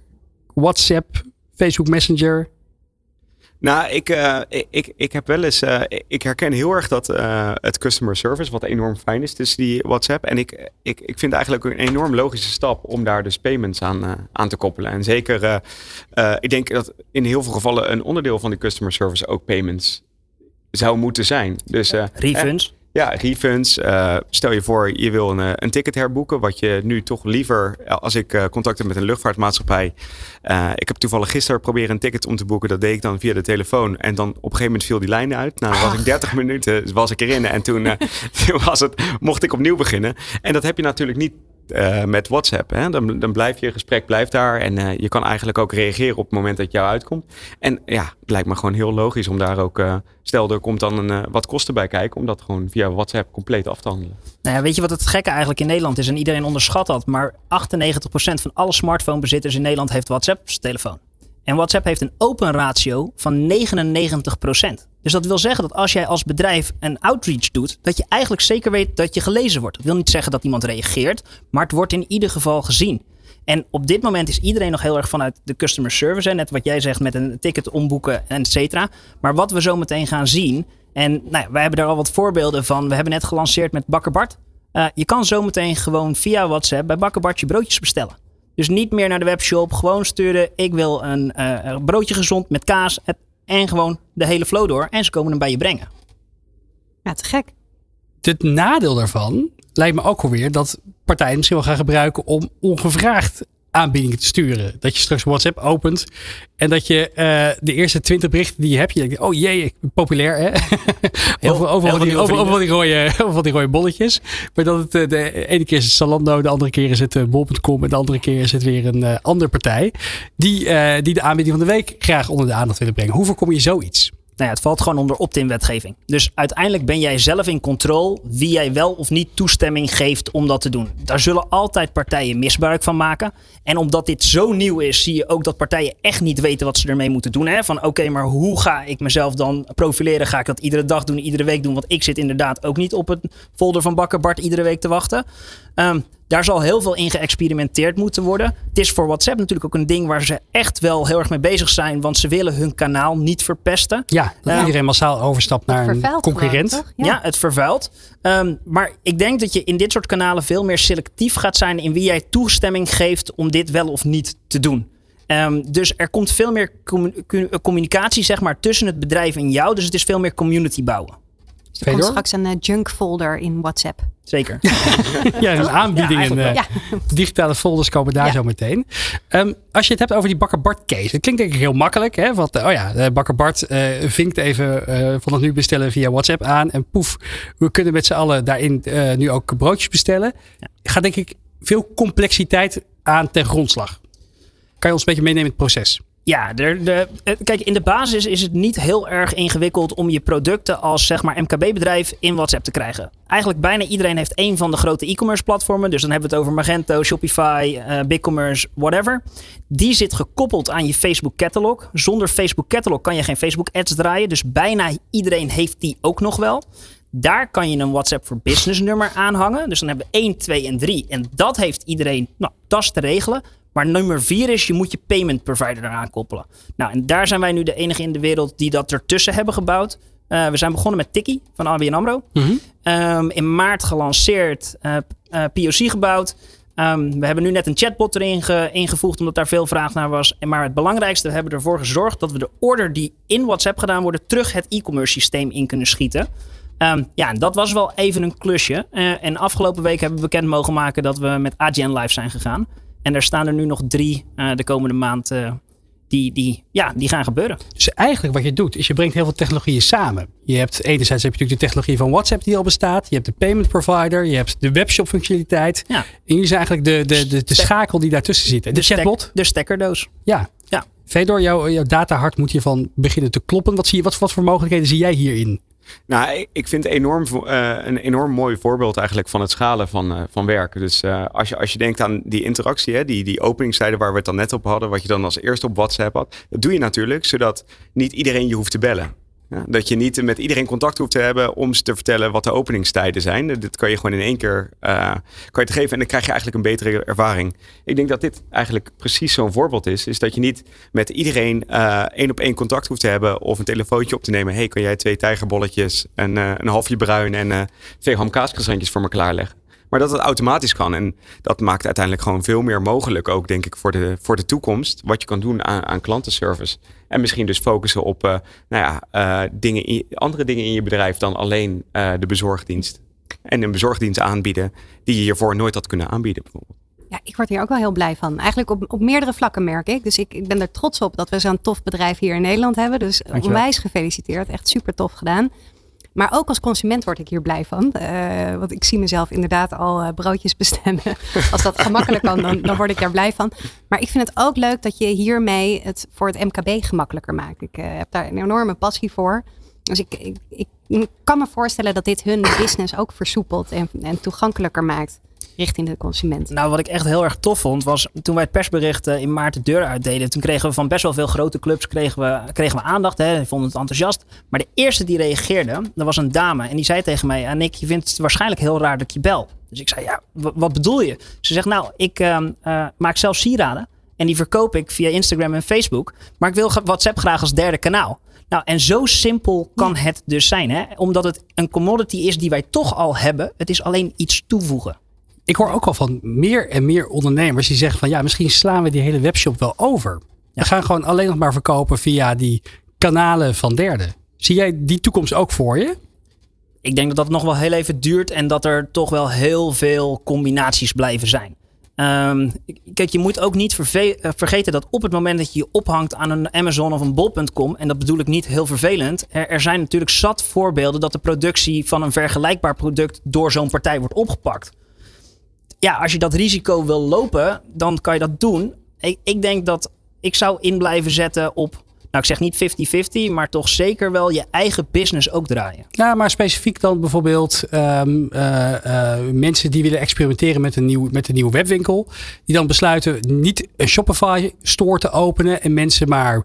WhatsApp, Facebook Messenger? Nou, ik, uh, ik, ik heb wel eens. Uh, ik herken heel erg dat uh, het customer service, wat enorm fijn is tussen die WhatsApp. En ik, ik, ik vind eigenlijk een enorm logische stap om daar dus payments aan, aan te koppelen. En zeker, ik denk dat in heel veel gevallen een onderdeel van die customer service ook payments zou moeten zijn. Dus, Refunds. Ja, refunds. Uh, stel je voor, je wil een, eh, een, ticket herboeken. Wat je nu toch liever, eh, als ik contact heb met een luchtvaartmaatschappij. Uh, ik heb toevallig gisteren proberen een ticket om te boeken. Dat deed ik dan via de telefoon. En dan op een gegeven moment viel die lijn uit. Nou, dan was ik 30 minuten was ik erin. En toen, toen was het, mocht ik opnieuw beginnen. En dat heb je natuurlijk niet uh, met WhatsApp. Hè? Dan, dan blijft je gesprek blijft daar. En uh, je kan eigenlijk ook reageren op het moment dat het jou uitkomt. En ja, het lijkt me gewoon heel logisch om daar ook. Uh, stel, er komt dan een, wat kosten bij kijken. Om dat gewoon via WhatsApp compleet af te handelen. Nou ja, weet je wat het gekke eigenlijk in Nederland is? En iedereen onderschat dat. Maar 98% van alle smartphonebezitters in Nederland heeft WhatsApp op zijn telefoon. En WhatsApp heeft een open ratio van 99%. Dus dat wil zeggen dat als jij als bedrijf een outreach doet, dat je eigenlijk zeker weet dat je gelezen wordt. Dat wil niet zeggen dat iemand reageert, maar het wordt in ieder geval gezien. En op dit moment is iedereen nog heel erg vanuit de customer service. Hè? Net wat jij zegt met een ticket omboeken en et cetera. Maar wat we zo meteen gaan zien. En nou wij hebben daar al wat voorbeelden van. We hebben net gelanceerd met Bakker Bart. Uh, je kan zo meteen gewoon via WhatsApp bij Bakker Bart je broodjes bestellen. Dus niet meer naar de webshop. Gewoon sturen. Ik wil een uh, broodje gezond met kaas. En gewoon de hele flow door. En ze komen hem bij je brengen. Ja, te gek. Het nadeel daarvan lijkt me ook alweer dat partijen misschien wel gaan gebruiken om ongevraagd aanbiedingen te sturen. Dat je straks WhatsApp opent en dat je uh, de eerste twintig berichten die je hebt, je denkt, oh jee, populair hè. over, over, heel die, over, over, die rode, over die rode bolletjes. Maar dat het uh, de ene keer is het Salando, de andere keer is het uh, bol.com en de andere keer is het weer een uh, andere partij. Die, die de aanbieding van de week graag onder de aandacht willen brengen. Hoe voorkom je zoiets? Nou ja, het valt gewoon onder opt-in wetgeving. Dus uiteindelijk ben jij zelf in controle wie jij wel of niet toestemming geeft om dat te doen. Daar zullen altijd partijen misbruik van maken. En omdat dit zo nieuw is, zie je ook dat partijen echt niet weten wat ze ermee moeten doen. Hè? Van oké, maar hoe ga ik mezelf dan profileren? Ga ik dat iedere dag doen, iedere week doen? Want ik zit inderdaad ook niet op het folder van Bakker Bart iedere week te wachten. Um, daar zal heel veel in geëxperimenteerd moeten worden. Het is voor WhatsApp natuurlijk ook een ding waar ze echt wel heel erg mee bezig zijn. Want ze willen hun kanaal niet verpesten. Ja, dat uh, iedereen massaal overstapt naar een concurrent. ja. ja. het vervuilt. Um, maar ik denk dat je in dit soort kanalen veel meer selectief gaat zijn in wie jij toestemming geeft om dit wel of niet te doen. Um, dus er komt veel meer communicatie zeg maar, tussen het bedrijf en jou. Dus het is veel meer community bouwen. Dus er komt straks een uh, junk folder in WhatsApp. Zeker. ja, dus aanbiedingen. Ja, uh, ja. Digitale folders komen daar ja. zo meteen. Um, als je het hebt over die Bakker Bart case. Het klinkt denk ik heel makkelijk. Hè? Want, oh ja, Bakker Bart uh, vinkt even van het nu bestellen via WhatsApp aan. En poef, we kunnen met z'n allen daarin nu ook broodjes bestellen. Gaat denk ik veel complexiteit aan ten grondslag. Kan je ons een beetje meenemen in het proces? Ja, de, kijk, in de basis is het niet heel erg ingewikkeld om je producten als zeg maar MKB-bedrijf in WhatsApp te krijgen. Eigenlijk bijna iedereen heeft één van de grote e-commerce platformen. Dus dan hebben we het over Magento, Shopify, uh, BigCommerce, whatever. Die zit gekoppeld aan je Facebook catalog. Zonder Facebook catalog kan je geen Facebook ads draaien. Dus bijna iedereen heeft die ook nog wel. Daar kan je een WhatsApp voor Business nummer aanhangen. Dus dan hebben we 1, 2 en 3. En dat heeft iedereen, nou, dat is te regelen. Maar nummer vier is, je moet je payment provider eraan koppelen. Nou, en daar zijn wij nu de enige in de wereld die dat ertussen hebben gebouwd. Uh, we zijn begonnen met Tiki van ABN AMRO. Mm -hmm. um, in maart gelanceerd, uh, uh, POC gebouwd. Um, we hebben nu net een chatbot erin ge, ingevoegd, omdat daar veel vraag naar was. Maar het belangrijkste, we hebben ervoor gezorgd dat we de order die in WhatsApp gedaan worden, terug het e-commerce systeem in kunnen schieten. Um, ja, en dat was wel even een klusje. en afgelopen week hebben we bekend mogen maken dat we met AGN Live zijn gegaan. En er staan er nu nog drie de komende maand die, die, ja, die gaan gebeuren. Dus eigenlijk wat je doet, is je brengt heel veel technologieën samen. Je hebt enerzijds heb je natuurlijk de technologie van WhatsApp die al bestaat. Je hebt de payment provider. Je hebt de webshop functionaliteit. Ja. En jullie zijn eigenlijk de, de, de, de schakel die daartussen zit. De, de chatbot. De stekkerdoos. Ja. ja. Fedor, jouw, jouw datahart moet hiervan beginnen te kloppen. Wat, zie je, wat, wat voor mogelijkheden zie jij hierin? Nou, ik vind enorm, uh, een enorm mooi voorbeeld eigenlijk van het schalen van, uh, van werk. Dus uh, als, je, als je denkt aan die interactie, hè, die, die openingstijden waar we het dan net op hadden, wat je dan als eerste op WhatsApp had. Dat doe je natuurlijk zodat niet iedereen je hoeft te bellen. Ja, dat je niet met iedereen contact hoeft te hebben om ze te vertellen wat de openingstijden zijn. Dit kan je gewoon in één keer uh, kan je geven en dan krijg je eigenlijk een betere ervaring. Ik denk dat dit eigenlijk precies zo'n voorbeeld is. Is dat je niet met iedereen uh, één op één contact hoeft te hebben of een telefoontje op te nemen. Hey, kan jij twee tijgerbolletjes, en, uh, een halfje bruin en twee hamkaascroissantjes voor me klaarleggen? Maar dat het automatisch kan. En dat maakt uiteindelijk gewoon veel meer mogelijk ook, denk ik, voor de, voor de toekomst. Wat je kan doen aan, aan klantenservice. En misschien dus focussen op uh, nou ja, uh, dingen andere dingen in je bedrijf dan alleen uh, de bezorgdienst. En een bezorgdienst aanbieden die je hiervoor nooit had kunnen aanbieden bijvoorbeeld. Ja, ik word hier ook wel heel blij van. Eigenlijk op, op meerdere vlakken merk ik. Dus ik, ik ben er trots op dat we zo'n tof bedrijf hier in Nederland hebben. Dus onwijs gefeliciteerd. Echt super tof gedaan. Maar ook als consument word ik hier blij van. Uh, want ik zie mezelf inderdaad al uh, broodjes bestellen. als dat gemakkelijk kan, dan, dan word ik daar blij van. Maar ik vind het ook leuk dat je hiermee het voor het MKB gemakkelijker maakt. Ik uh, heb daar een enorme passie voor. Dus ik, ik, ik, kan me voorstellen dat dit hun business ook versoepelt en, en toegankelijker maakt richting de consument. Nou, wat ik echt heel erg tof vond, was toen wij het persbericht in maart de deur uitdeden. Toen kregen we van best wel veel grote clubs kregen we, kregen we aandacht. Hè, die vonden het enthousiast. Maar de eerste die reageerde, dat was een dame. En die zei tegen mij, Nick, je vindt het waarschijnlijk heel raar dat ik je bel. Dus ik zei, ja, wat bedoel je? Ze zegt, nou, ik uh, uh, maak zelf sieraden. En die verkoop ik via Instagram en Facebook. Maar ik wil WhatsApp graag als derde kanaal. Nou, en zo simpel kan het dus zijn. Hè? Omdat het een commodity is die wij toch al hebben. Het is alleen iets toevoegen ik hoor ook al van meer en meer ondernemers die zeggen van ja, misschien slaan we die hele webshop wel over. We gaan gewoon alleen nog maar verkopen via die kanalen van derden. Zie jij die toekomst ook voor je? Ik denk dat dat nog wel heel even duurt en dat er toch wel heel veel combinaties blijven zijn. Um, kijk, je moet ook niet eh, vergeten dat op het moment dat je je ophangt aan een Amazon of een bol.com, en dat bedoel ik niet heel vervelend, er, er, zijn natuurlijk zat voorbeelden dat de productie van een vergelijkbaar product door zo'n partij wordt opgepakt ja, als je dat risico wil lopen, dan kan je dat doen. Ik, ik denk dat ik zou in blijven zetten op nou, ik zeg niet 50-50, maar toch zeker wel je eigen business ook draaien. Ja, maar specifiek dan bijvoorbeeld um, uh, uh, mensen die willen experimenteren met een, nieuw, met een nieuwe webwinkel. Die dan besluiten niet een Shopify store te openen en mensen maar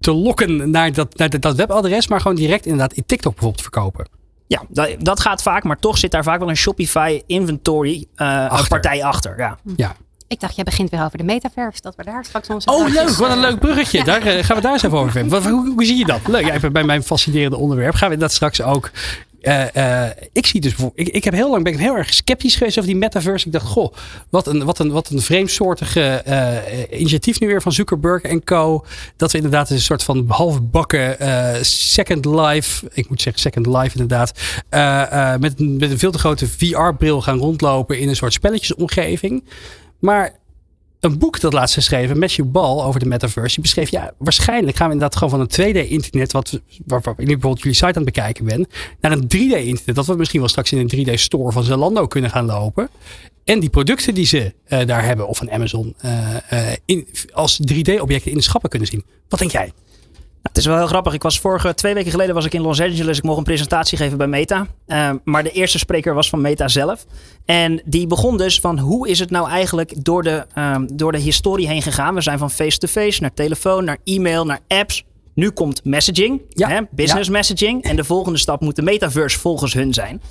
te lokken naar dat, naar dat webadres, maar gewoon direct inderdaad in TikTok bijvoorbeeld verkopen. Ja, dat, dat gaat vaak, maar toch zit daar vaak wel een Shopify inventory uh, partij achter. Ja. ja. Ik dacht, jij begint weer over de metaverse. Dat we daar straks onze. Oh, leuk. Wat een leuk bruggetje. Daar uh, gaan we daar eens even over hebben. Hoe, hoe, zie je dat? Leuk. Even bij mijn fascinerende onderwerp. Gaan we dat straks ook uh, ik zie dus ik, ik heb heel lang ben ik heel erg sceptisch geweest over die metaverse. Ik dacht, goh, wat een, wat een, wat een vreemdsoortige uh, initiatief nu weer van Zuckerberg en co. Dat we inderdaad een soort van halfbakken Second Life, ik moet zeggen Second Life inderdaad, met, met een veel te grote VR-bril gaan rondlopen in een soort spelletjesomgeving. Maar een boek dat laatst geschreven, Matthew Ball, over de metaverse. Die beschreef, ja, waarschijnlijk gaan we inderdaad gewoon van een 2D-internet, wat, waarvan ik nu bijvoorbeeld jullie site aan het bekijken ben, naar een 3D-internet. Dat we misschien wel straks in een 3D-store van Zalando kunnen gaan lopen. En die producten die ze uh, daar hebben, of van Amazon, uh, in, als 3D-objecten in de schappen kunnen zien. Wat denk jij? Het is wel heel grappig. Ik was vorige twee weken geleden was ik in Los Angeles. Ik mocht een presentatie geven bij Meta. Uh, maar de eerste spreker was van Meta zelf. En die begon dus van hoe is het nou eigenlijk door de, um, door de historie heen gegaan. We zijn van face-to-face naar telefoon, naar e-mail, naar apps. Nu komt messaging, ja. hè, business ja. messaging. En de volgende stap moet de metaverse volgens hun zijn.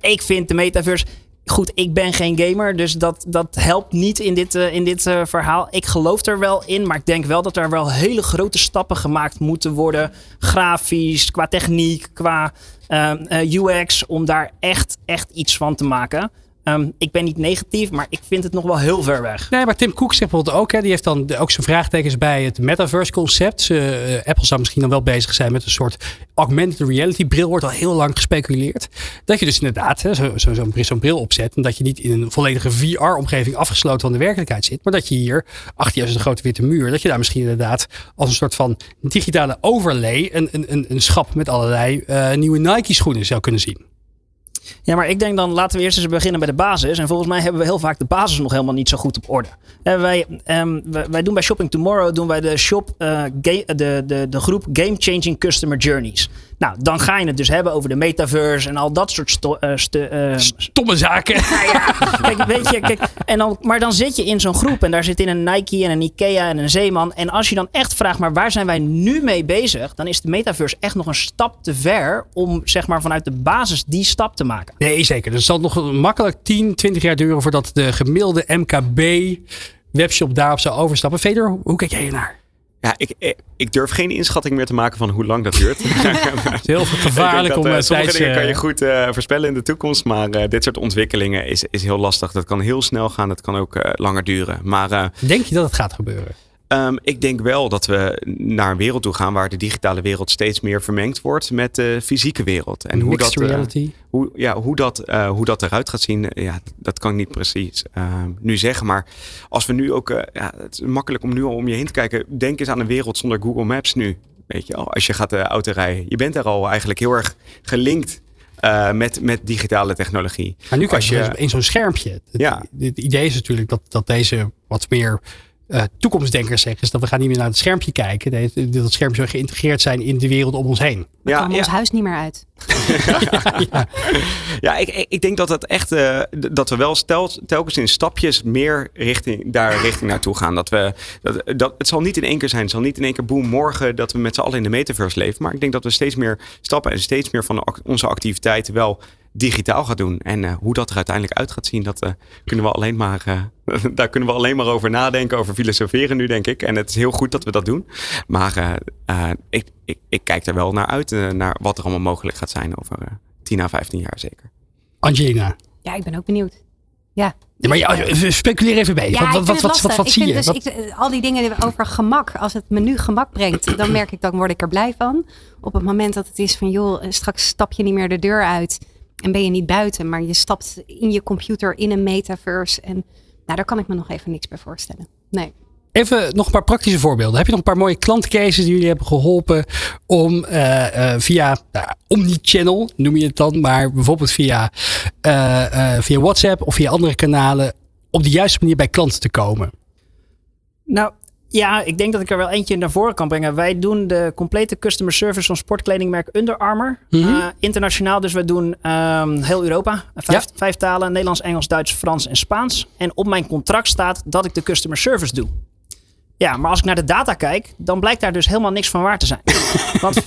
Ik vind de metaverse Goed, ik ben geen gamer, dus dat, dat helpt niet in dit, uh, in dit uh, verhaal. Ik geloof er wel in, maar ik denk wel dat er wel hele grote stappen gemaakt moeten worden. Grafisch, qua techniek, qua uh, UX, om daar echt, echt iets van te maken. Ehm, ik ben niet negatief, maar ik vind het nog wel heel ver weg. Nee, maar Tim Cook zegt bijvoorbeeld ook, hè, die heeft dan ook zijn vraagtekens bij het metaverse concept. Uh, Apple zou misschien dan wel bezig zijn met een soort augmented reality bril, wordt al heel lang gespeculeerd. Dat je dus inderdaad zo'n zo, zo zo'n bril opzet en dat je niet in een volledige VR-omgeving afgesloten van de werkelijkheid zit, maar dat je hier achter je als een grote witte muur, dat je daar misschien inderdaad als een soort van digitale overlay een, een, een, schap met allerlei uh, nieuwe Nike schoenen zou kunnen zien. Ja, maar ik denk dan laten we eerst eens beginnen bij de basis. En volgens mij hebben we heel vaak de basis nog helemaal niet zo goed op orde. En wij, um, wij, doen bij Shopping Tomorrow doen wij de, shop, uh, de, de, de groep Game Changing Customer Journeys. Nou, dan ga je het dus hebben over de metaverse en al dat soort sto uh, uh, stomme zaken. Nou ja, kijk, weet je, kijk, en dan, maar dan zit je in zo'n groep en daar zit in een Nike en een Ikea en een Zeeman. En als je dan echt vraagt, maar waar zijn wij nu mee bezig? Dan is de metaverse echt nog een stap te ver om zeg maar vanuit de basis die stap te maken. Nee, zeker. Dus het zal nog makkelijk 10, 20 jaar duren voordat de gemiddelde MKB webshop daarop zou overstappen. Feder, hoe kijk jij naar? Ja, ik, ik durf geen inschatting meer te maken van hoe lang dat duurt. het is heel gevaarlijk om uh, Sommige dingen kan je goed uh, voorspellen in de toekomst. Maar uh, dit soort ontwikkelingen is, is heel lastig. Dat kan heel snel gaan. Dat kan ook langer duren. Maar, Denk je dat het gaat gebeuren? Um, ik denk wel dat we naar een wereld toe gaan waar de digitale wereld steeds meer vermengd wordt met de fysieke wereld. En hoe dat, reality. hoe, ja, hoe, dat, hoe dat eruit gaat zien, ja, dat kan ik niet precies nu zeggen. Maar als we nu ook, ja, het is makkelijk om nu al om je heen te kijken. Denk eens aan een wereld zonder Google Maps nu. Weet je, als je gaat de auto rijden. Je bent daar al eigenlijk heel erg gelinkt uh, met, met digitale technologie. Maar nu krijg je, je in zo'n schermpje. Het, ja. het idee is natuurlijk dat, dat deze wat meer uh, toekomstdenkers zeggen, is dat we gaan niet meer naar het schermpje kijken. Dat, dat schermpje zou geïntegreerd zijn in de wereld om ons heen. We ja, ons huis niet meer uit. ja, ja. ik, ik denk dat het echt uh, dat we wel stel, telkens in stapjes meer richting daar richting naartoe gaan. Dat we dat, dat het zal niet in één keer zijn. Het zal niet in één keer boem morgen dat we met z'n allen in de metaverse leven. Maar ik denk dat we steeds meer stappen en steeds meer van onze activiteiten wel digitaal gaat doen. En uh, hoe dat er uiteindelijk uit gaat zien, dat uh, kunnen we alleen maar, uh, daar kunnen we alleen maar over nadenken, over filosoferen nu, denk ik. En het is heel goed dat we dat doen. Maar ik, ik, ik, kijk er wel naar uit, naar wat er allemaal mogelijk gaat zijn over 10 à 15 jaar zeker. Angelina. Ja, ik ben ook benieuwd. Ja. ja maar ja, speculeer even mee. Ja, wat, wat, wat, wat, zie je? Dus ik, al die dingen over gemak, als het me nu gemak brengt, dan merk ik, dan word ik er blij van. Op het moment dat het is van, joh, straks stap je niet meer de deur uit en ben je niet buiten, maar je stapt in je computer in een metaverse. En nou, daar kan ik me nog even niks bij voorstellen. Nee. Even nog een paar praktische voorbeelden. Heb je nog een paar mooie klantcases die jullie hebben geholpen om uh, uh, via uh, omnichannel, noem je het dan, maar bijvoorbeeld via, via WhatsApp of via andere kanalen op de juiste manier bij klanten te komen? Nou, ja, ik denk dat ik er wel eentje naar voren kan brengen. Wij doen de complete customer service van sportkledingmerk Under Armour. Mhm. uh, internationaal, dus we doen um, heel Europa. Vijf, vijf, talen, Nederlands, Engels, Duits, Frans en Spaans. En op mijn contract staat dat ik de customer service doe. Ja, maar als ik naar de data kijk, dan blijkt daar dus helemaal niks van waar te zijn. Want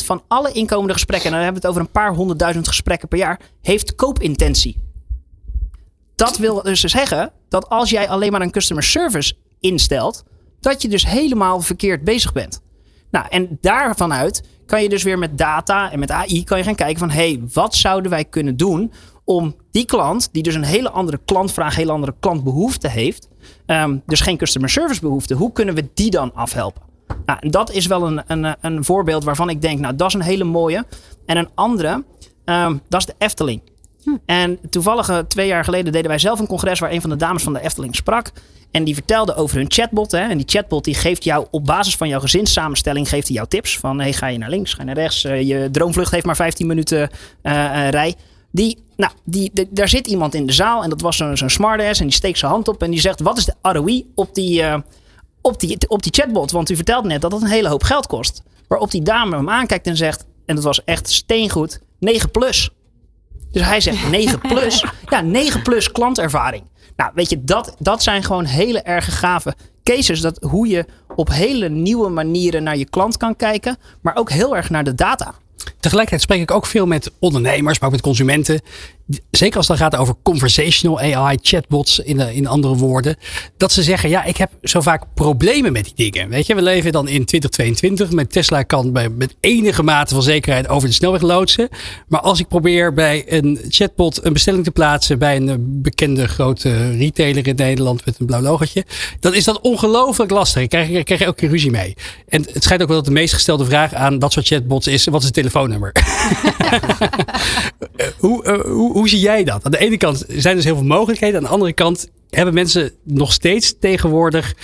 55% van alle inkomende gesprekken, en dan hebben we het over een paar honderdduizend gesprekken per jaar, heeft koopintentie. Dat wil dus zeggen dat als jij alleen maar een customer service instelt, dat je dus helemaal verkeerd bezig bent. Nou, en daarvan uit kan je dus weer met data en met AI kan je gaan kijken van hé, hey, wat zouden wij kunnen doen om die klant, die dus een hele andere klantvraag, hele andere klantbehoefte heeft, um, dus geen customer service behoefte, hoe kunnen we die dan afhelpen? Nou, en dat is wel een, een, een voorbeeld waarvan ik denk, nou, dat is een hele mooie. En een andere, um, dat is de Efteling. En toevallig eh, twee jaar geleden deden wij zelf een congres waar een van de dames van de Efteling sprak. En die vertelde over hun chatbot. Hè. En die chatbot die geeft jou op basis van jouw gezinssamenstelling geeft hij jou tips. Van hey, ga je naar links, ga je naar rechts. Uh, je droomvlucht heeft maar 15 minuten uh, rij. Die, nou, die, daar zit iemand in de zaal en dat was zo'n zo'n smartass. En die steekt zijn hand op en die zegt: Wat is de ROI op die, op, die, op die chatbot? Want u vertelde net dat dat een hele hoop geld kost. Waarop die dame hem aankijkt en zegt: En dat was echt steengoed, 9 plus. Dus hij zegt 9 plus. Ja, 9 plus klantervaring. Nou, weet je, dat, dat zijn gewoon hele erg gave cases. Dat hoe je op hele nieuwe manieren naar je klant kan kijken. Maar ook heel erg naar de data. Tegelijkertijd spreek ik ook veel met ondernemers, maar ook met consumenten. Zeker als het dan gaat over conversational AI, chatbots in, in andere woorden, dat ze zeggen, ja, ik heb zo vaak problemen met die dingen. Weet je, we leven dan in 2022. Met Tesla kan bij, met enige mate van zekerheid over de snelweg loodsen. Maar als ik probeer bij een chatbot een bestelling te plaatsen bij een bekende grote retailer in Nederland met een blauw logotje, dan is dat ongelooflijk lastig. Ik krijg, ik krijg elke keer ruzie mee. En het schijnt ook wel dat de meest gestelde vraag aan dat soort chatbots is, wat is het telefoonnummer? hoe, uh, hoe, hoe zie jij dat? Aan de ene kant zijn dus heel veel mogelijkheden. Aan de andere kant hebben mensen nog steeds tegenwoordig.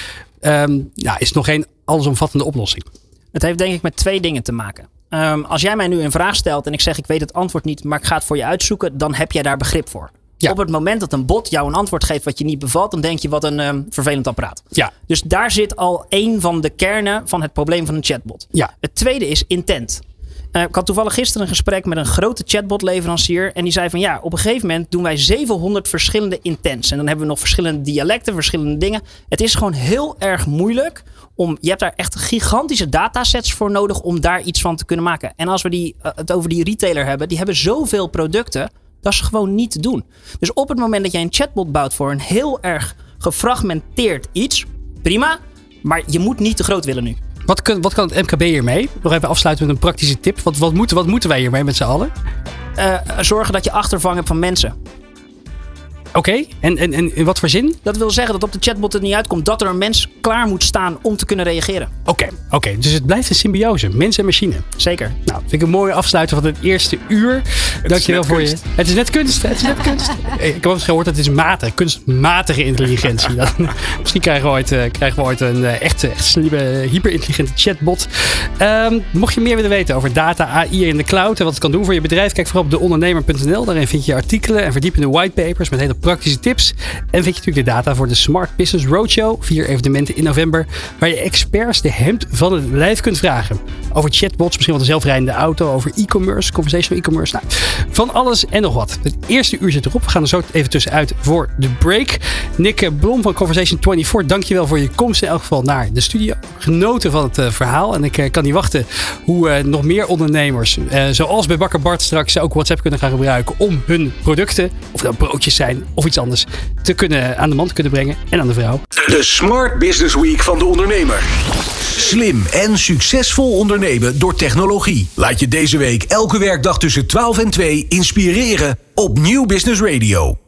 Um, ja, is nog geen allesomvattende oplossing. Het heeft denk ik met twee dingen te maken. Um, als jij mij nu een vraag stelt en ik zeg ik weet het antwoord niet, maar ik ga het voor je uitzoeken, dan heb jij daar begrip voor. Ja. Op het moment dat een bot jou een antwoord geeft wat je niet bevalt, dan denk je wat een um, vervelend apparaat. Ja. Dus daar zit al één van de kernen van het probleem van een chatbot. Ja. Het tweede is intent. Uh, ik had toevallig gisteren een gesprek met een grote chatbot-leverancier. En die zei van ja, op een gegeven moment doen wij 700 verschillende intents. En dan hebben we nog verschillende dialecten, verschillende dingen. Het is gewoon heel erg moeilijk om. Je hebt daar echt gigantische datasets voor nodig om daar iets van te kunnen maken. En als we die, uh, het over die retailer hebben, die hebben zoveel producten. Dat is gewoon niet te doen. Dus op het moment dat jij een chatbot bouwt voor een heel erg gefragmenteerd iets, prima. Maar je moet niet te groot willen nu. Wat kan, wat kan het MKB hiermee? Nog even afsluiten met een praktische tip. Wat, wat, moeten, wat moeten wij hiermee met z'n allen? Uh, zorgen dat je achtervang hebt van mensen. Oké, okay. en, en, en in wat voor zin? Dat wil zeggen dat op de chatbot het niet uitkomt dat er een mens klaar moet staan om te kunnen reageren. Oké, okay, oké. Okay. dus het blijft een symbiose, mens en machine. Zeker. Nou, vind ik een mooie afsluiter van het eerste uur. Het Dankjewel voor kunst. je. Het is net kunst. Het is net kunst. ik heb eens gehoord dat het is matig, kunstmatige intelligentie. Dat, misschien krijgen we ooit, uh, krijgen we ooit een uh, echt, echt slimme, hyperintelligente chatbot. Um, mocht je meer willen weten over data, AI in de cloud en wat het kan doen voor je bedrijf, kijk vooral op deondernemer.nl. Daarin vind je artikelen en verdiepende whitepapers met hele praktische tips. En vind je natuurlijk de data voor de Smart Business Roadshow. Vier evenementen in november. Waar je experts de hemd van het lijf kunt vragen. Over chatbots, misschien wel een zelfrijdende auto. Over e-commerce, conversational e-commerce. Nou, van alles en nog wat. Het eerste uur zit erop. We gaan er zo even tussenuit voor de break. Nick Blom van Conversation 24. Dankjewel voor je komst in elk geval naar de studio. Genoten van het uh, verhaal. En ik uh, kan niet wachten hoe uh, nog meer ondernemers, zoals bij Bakker Bart straks, ook WhatsApp kunnen gaan gebruiken om hun producten, of dat broodjes zijn of iets anders, te kunnen, aan de man te kunnen brengen en aan de vrouw. De Smart Business Week van de ondernemer. Slim en succesvol ondernemen door technologie. Laat je deze week elke werkdag tussen 12 en 2 inspireren op Nieuw Business Radio.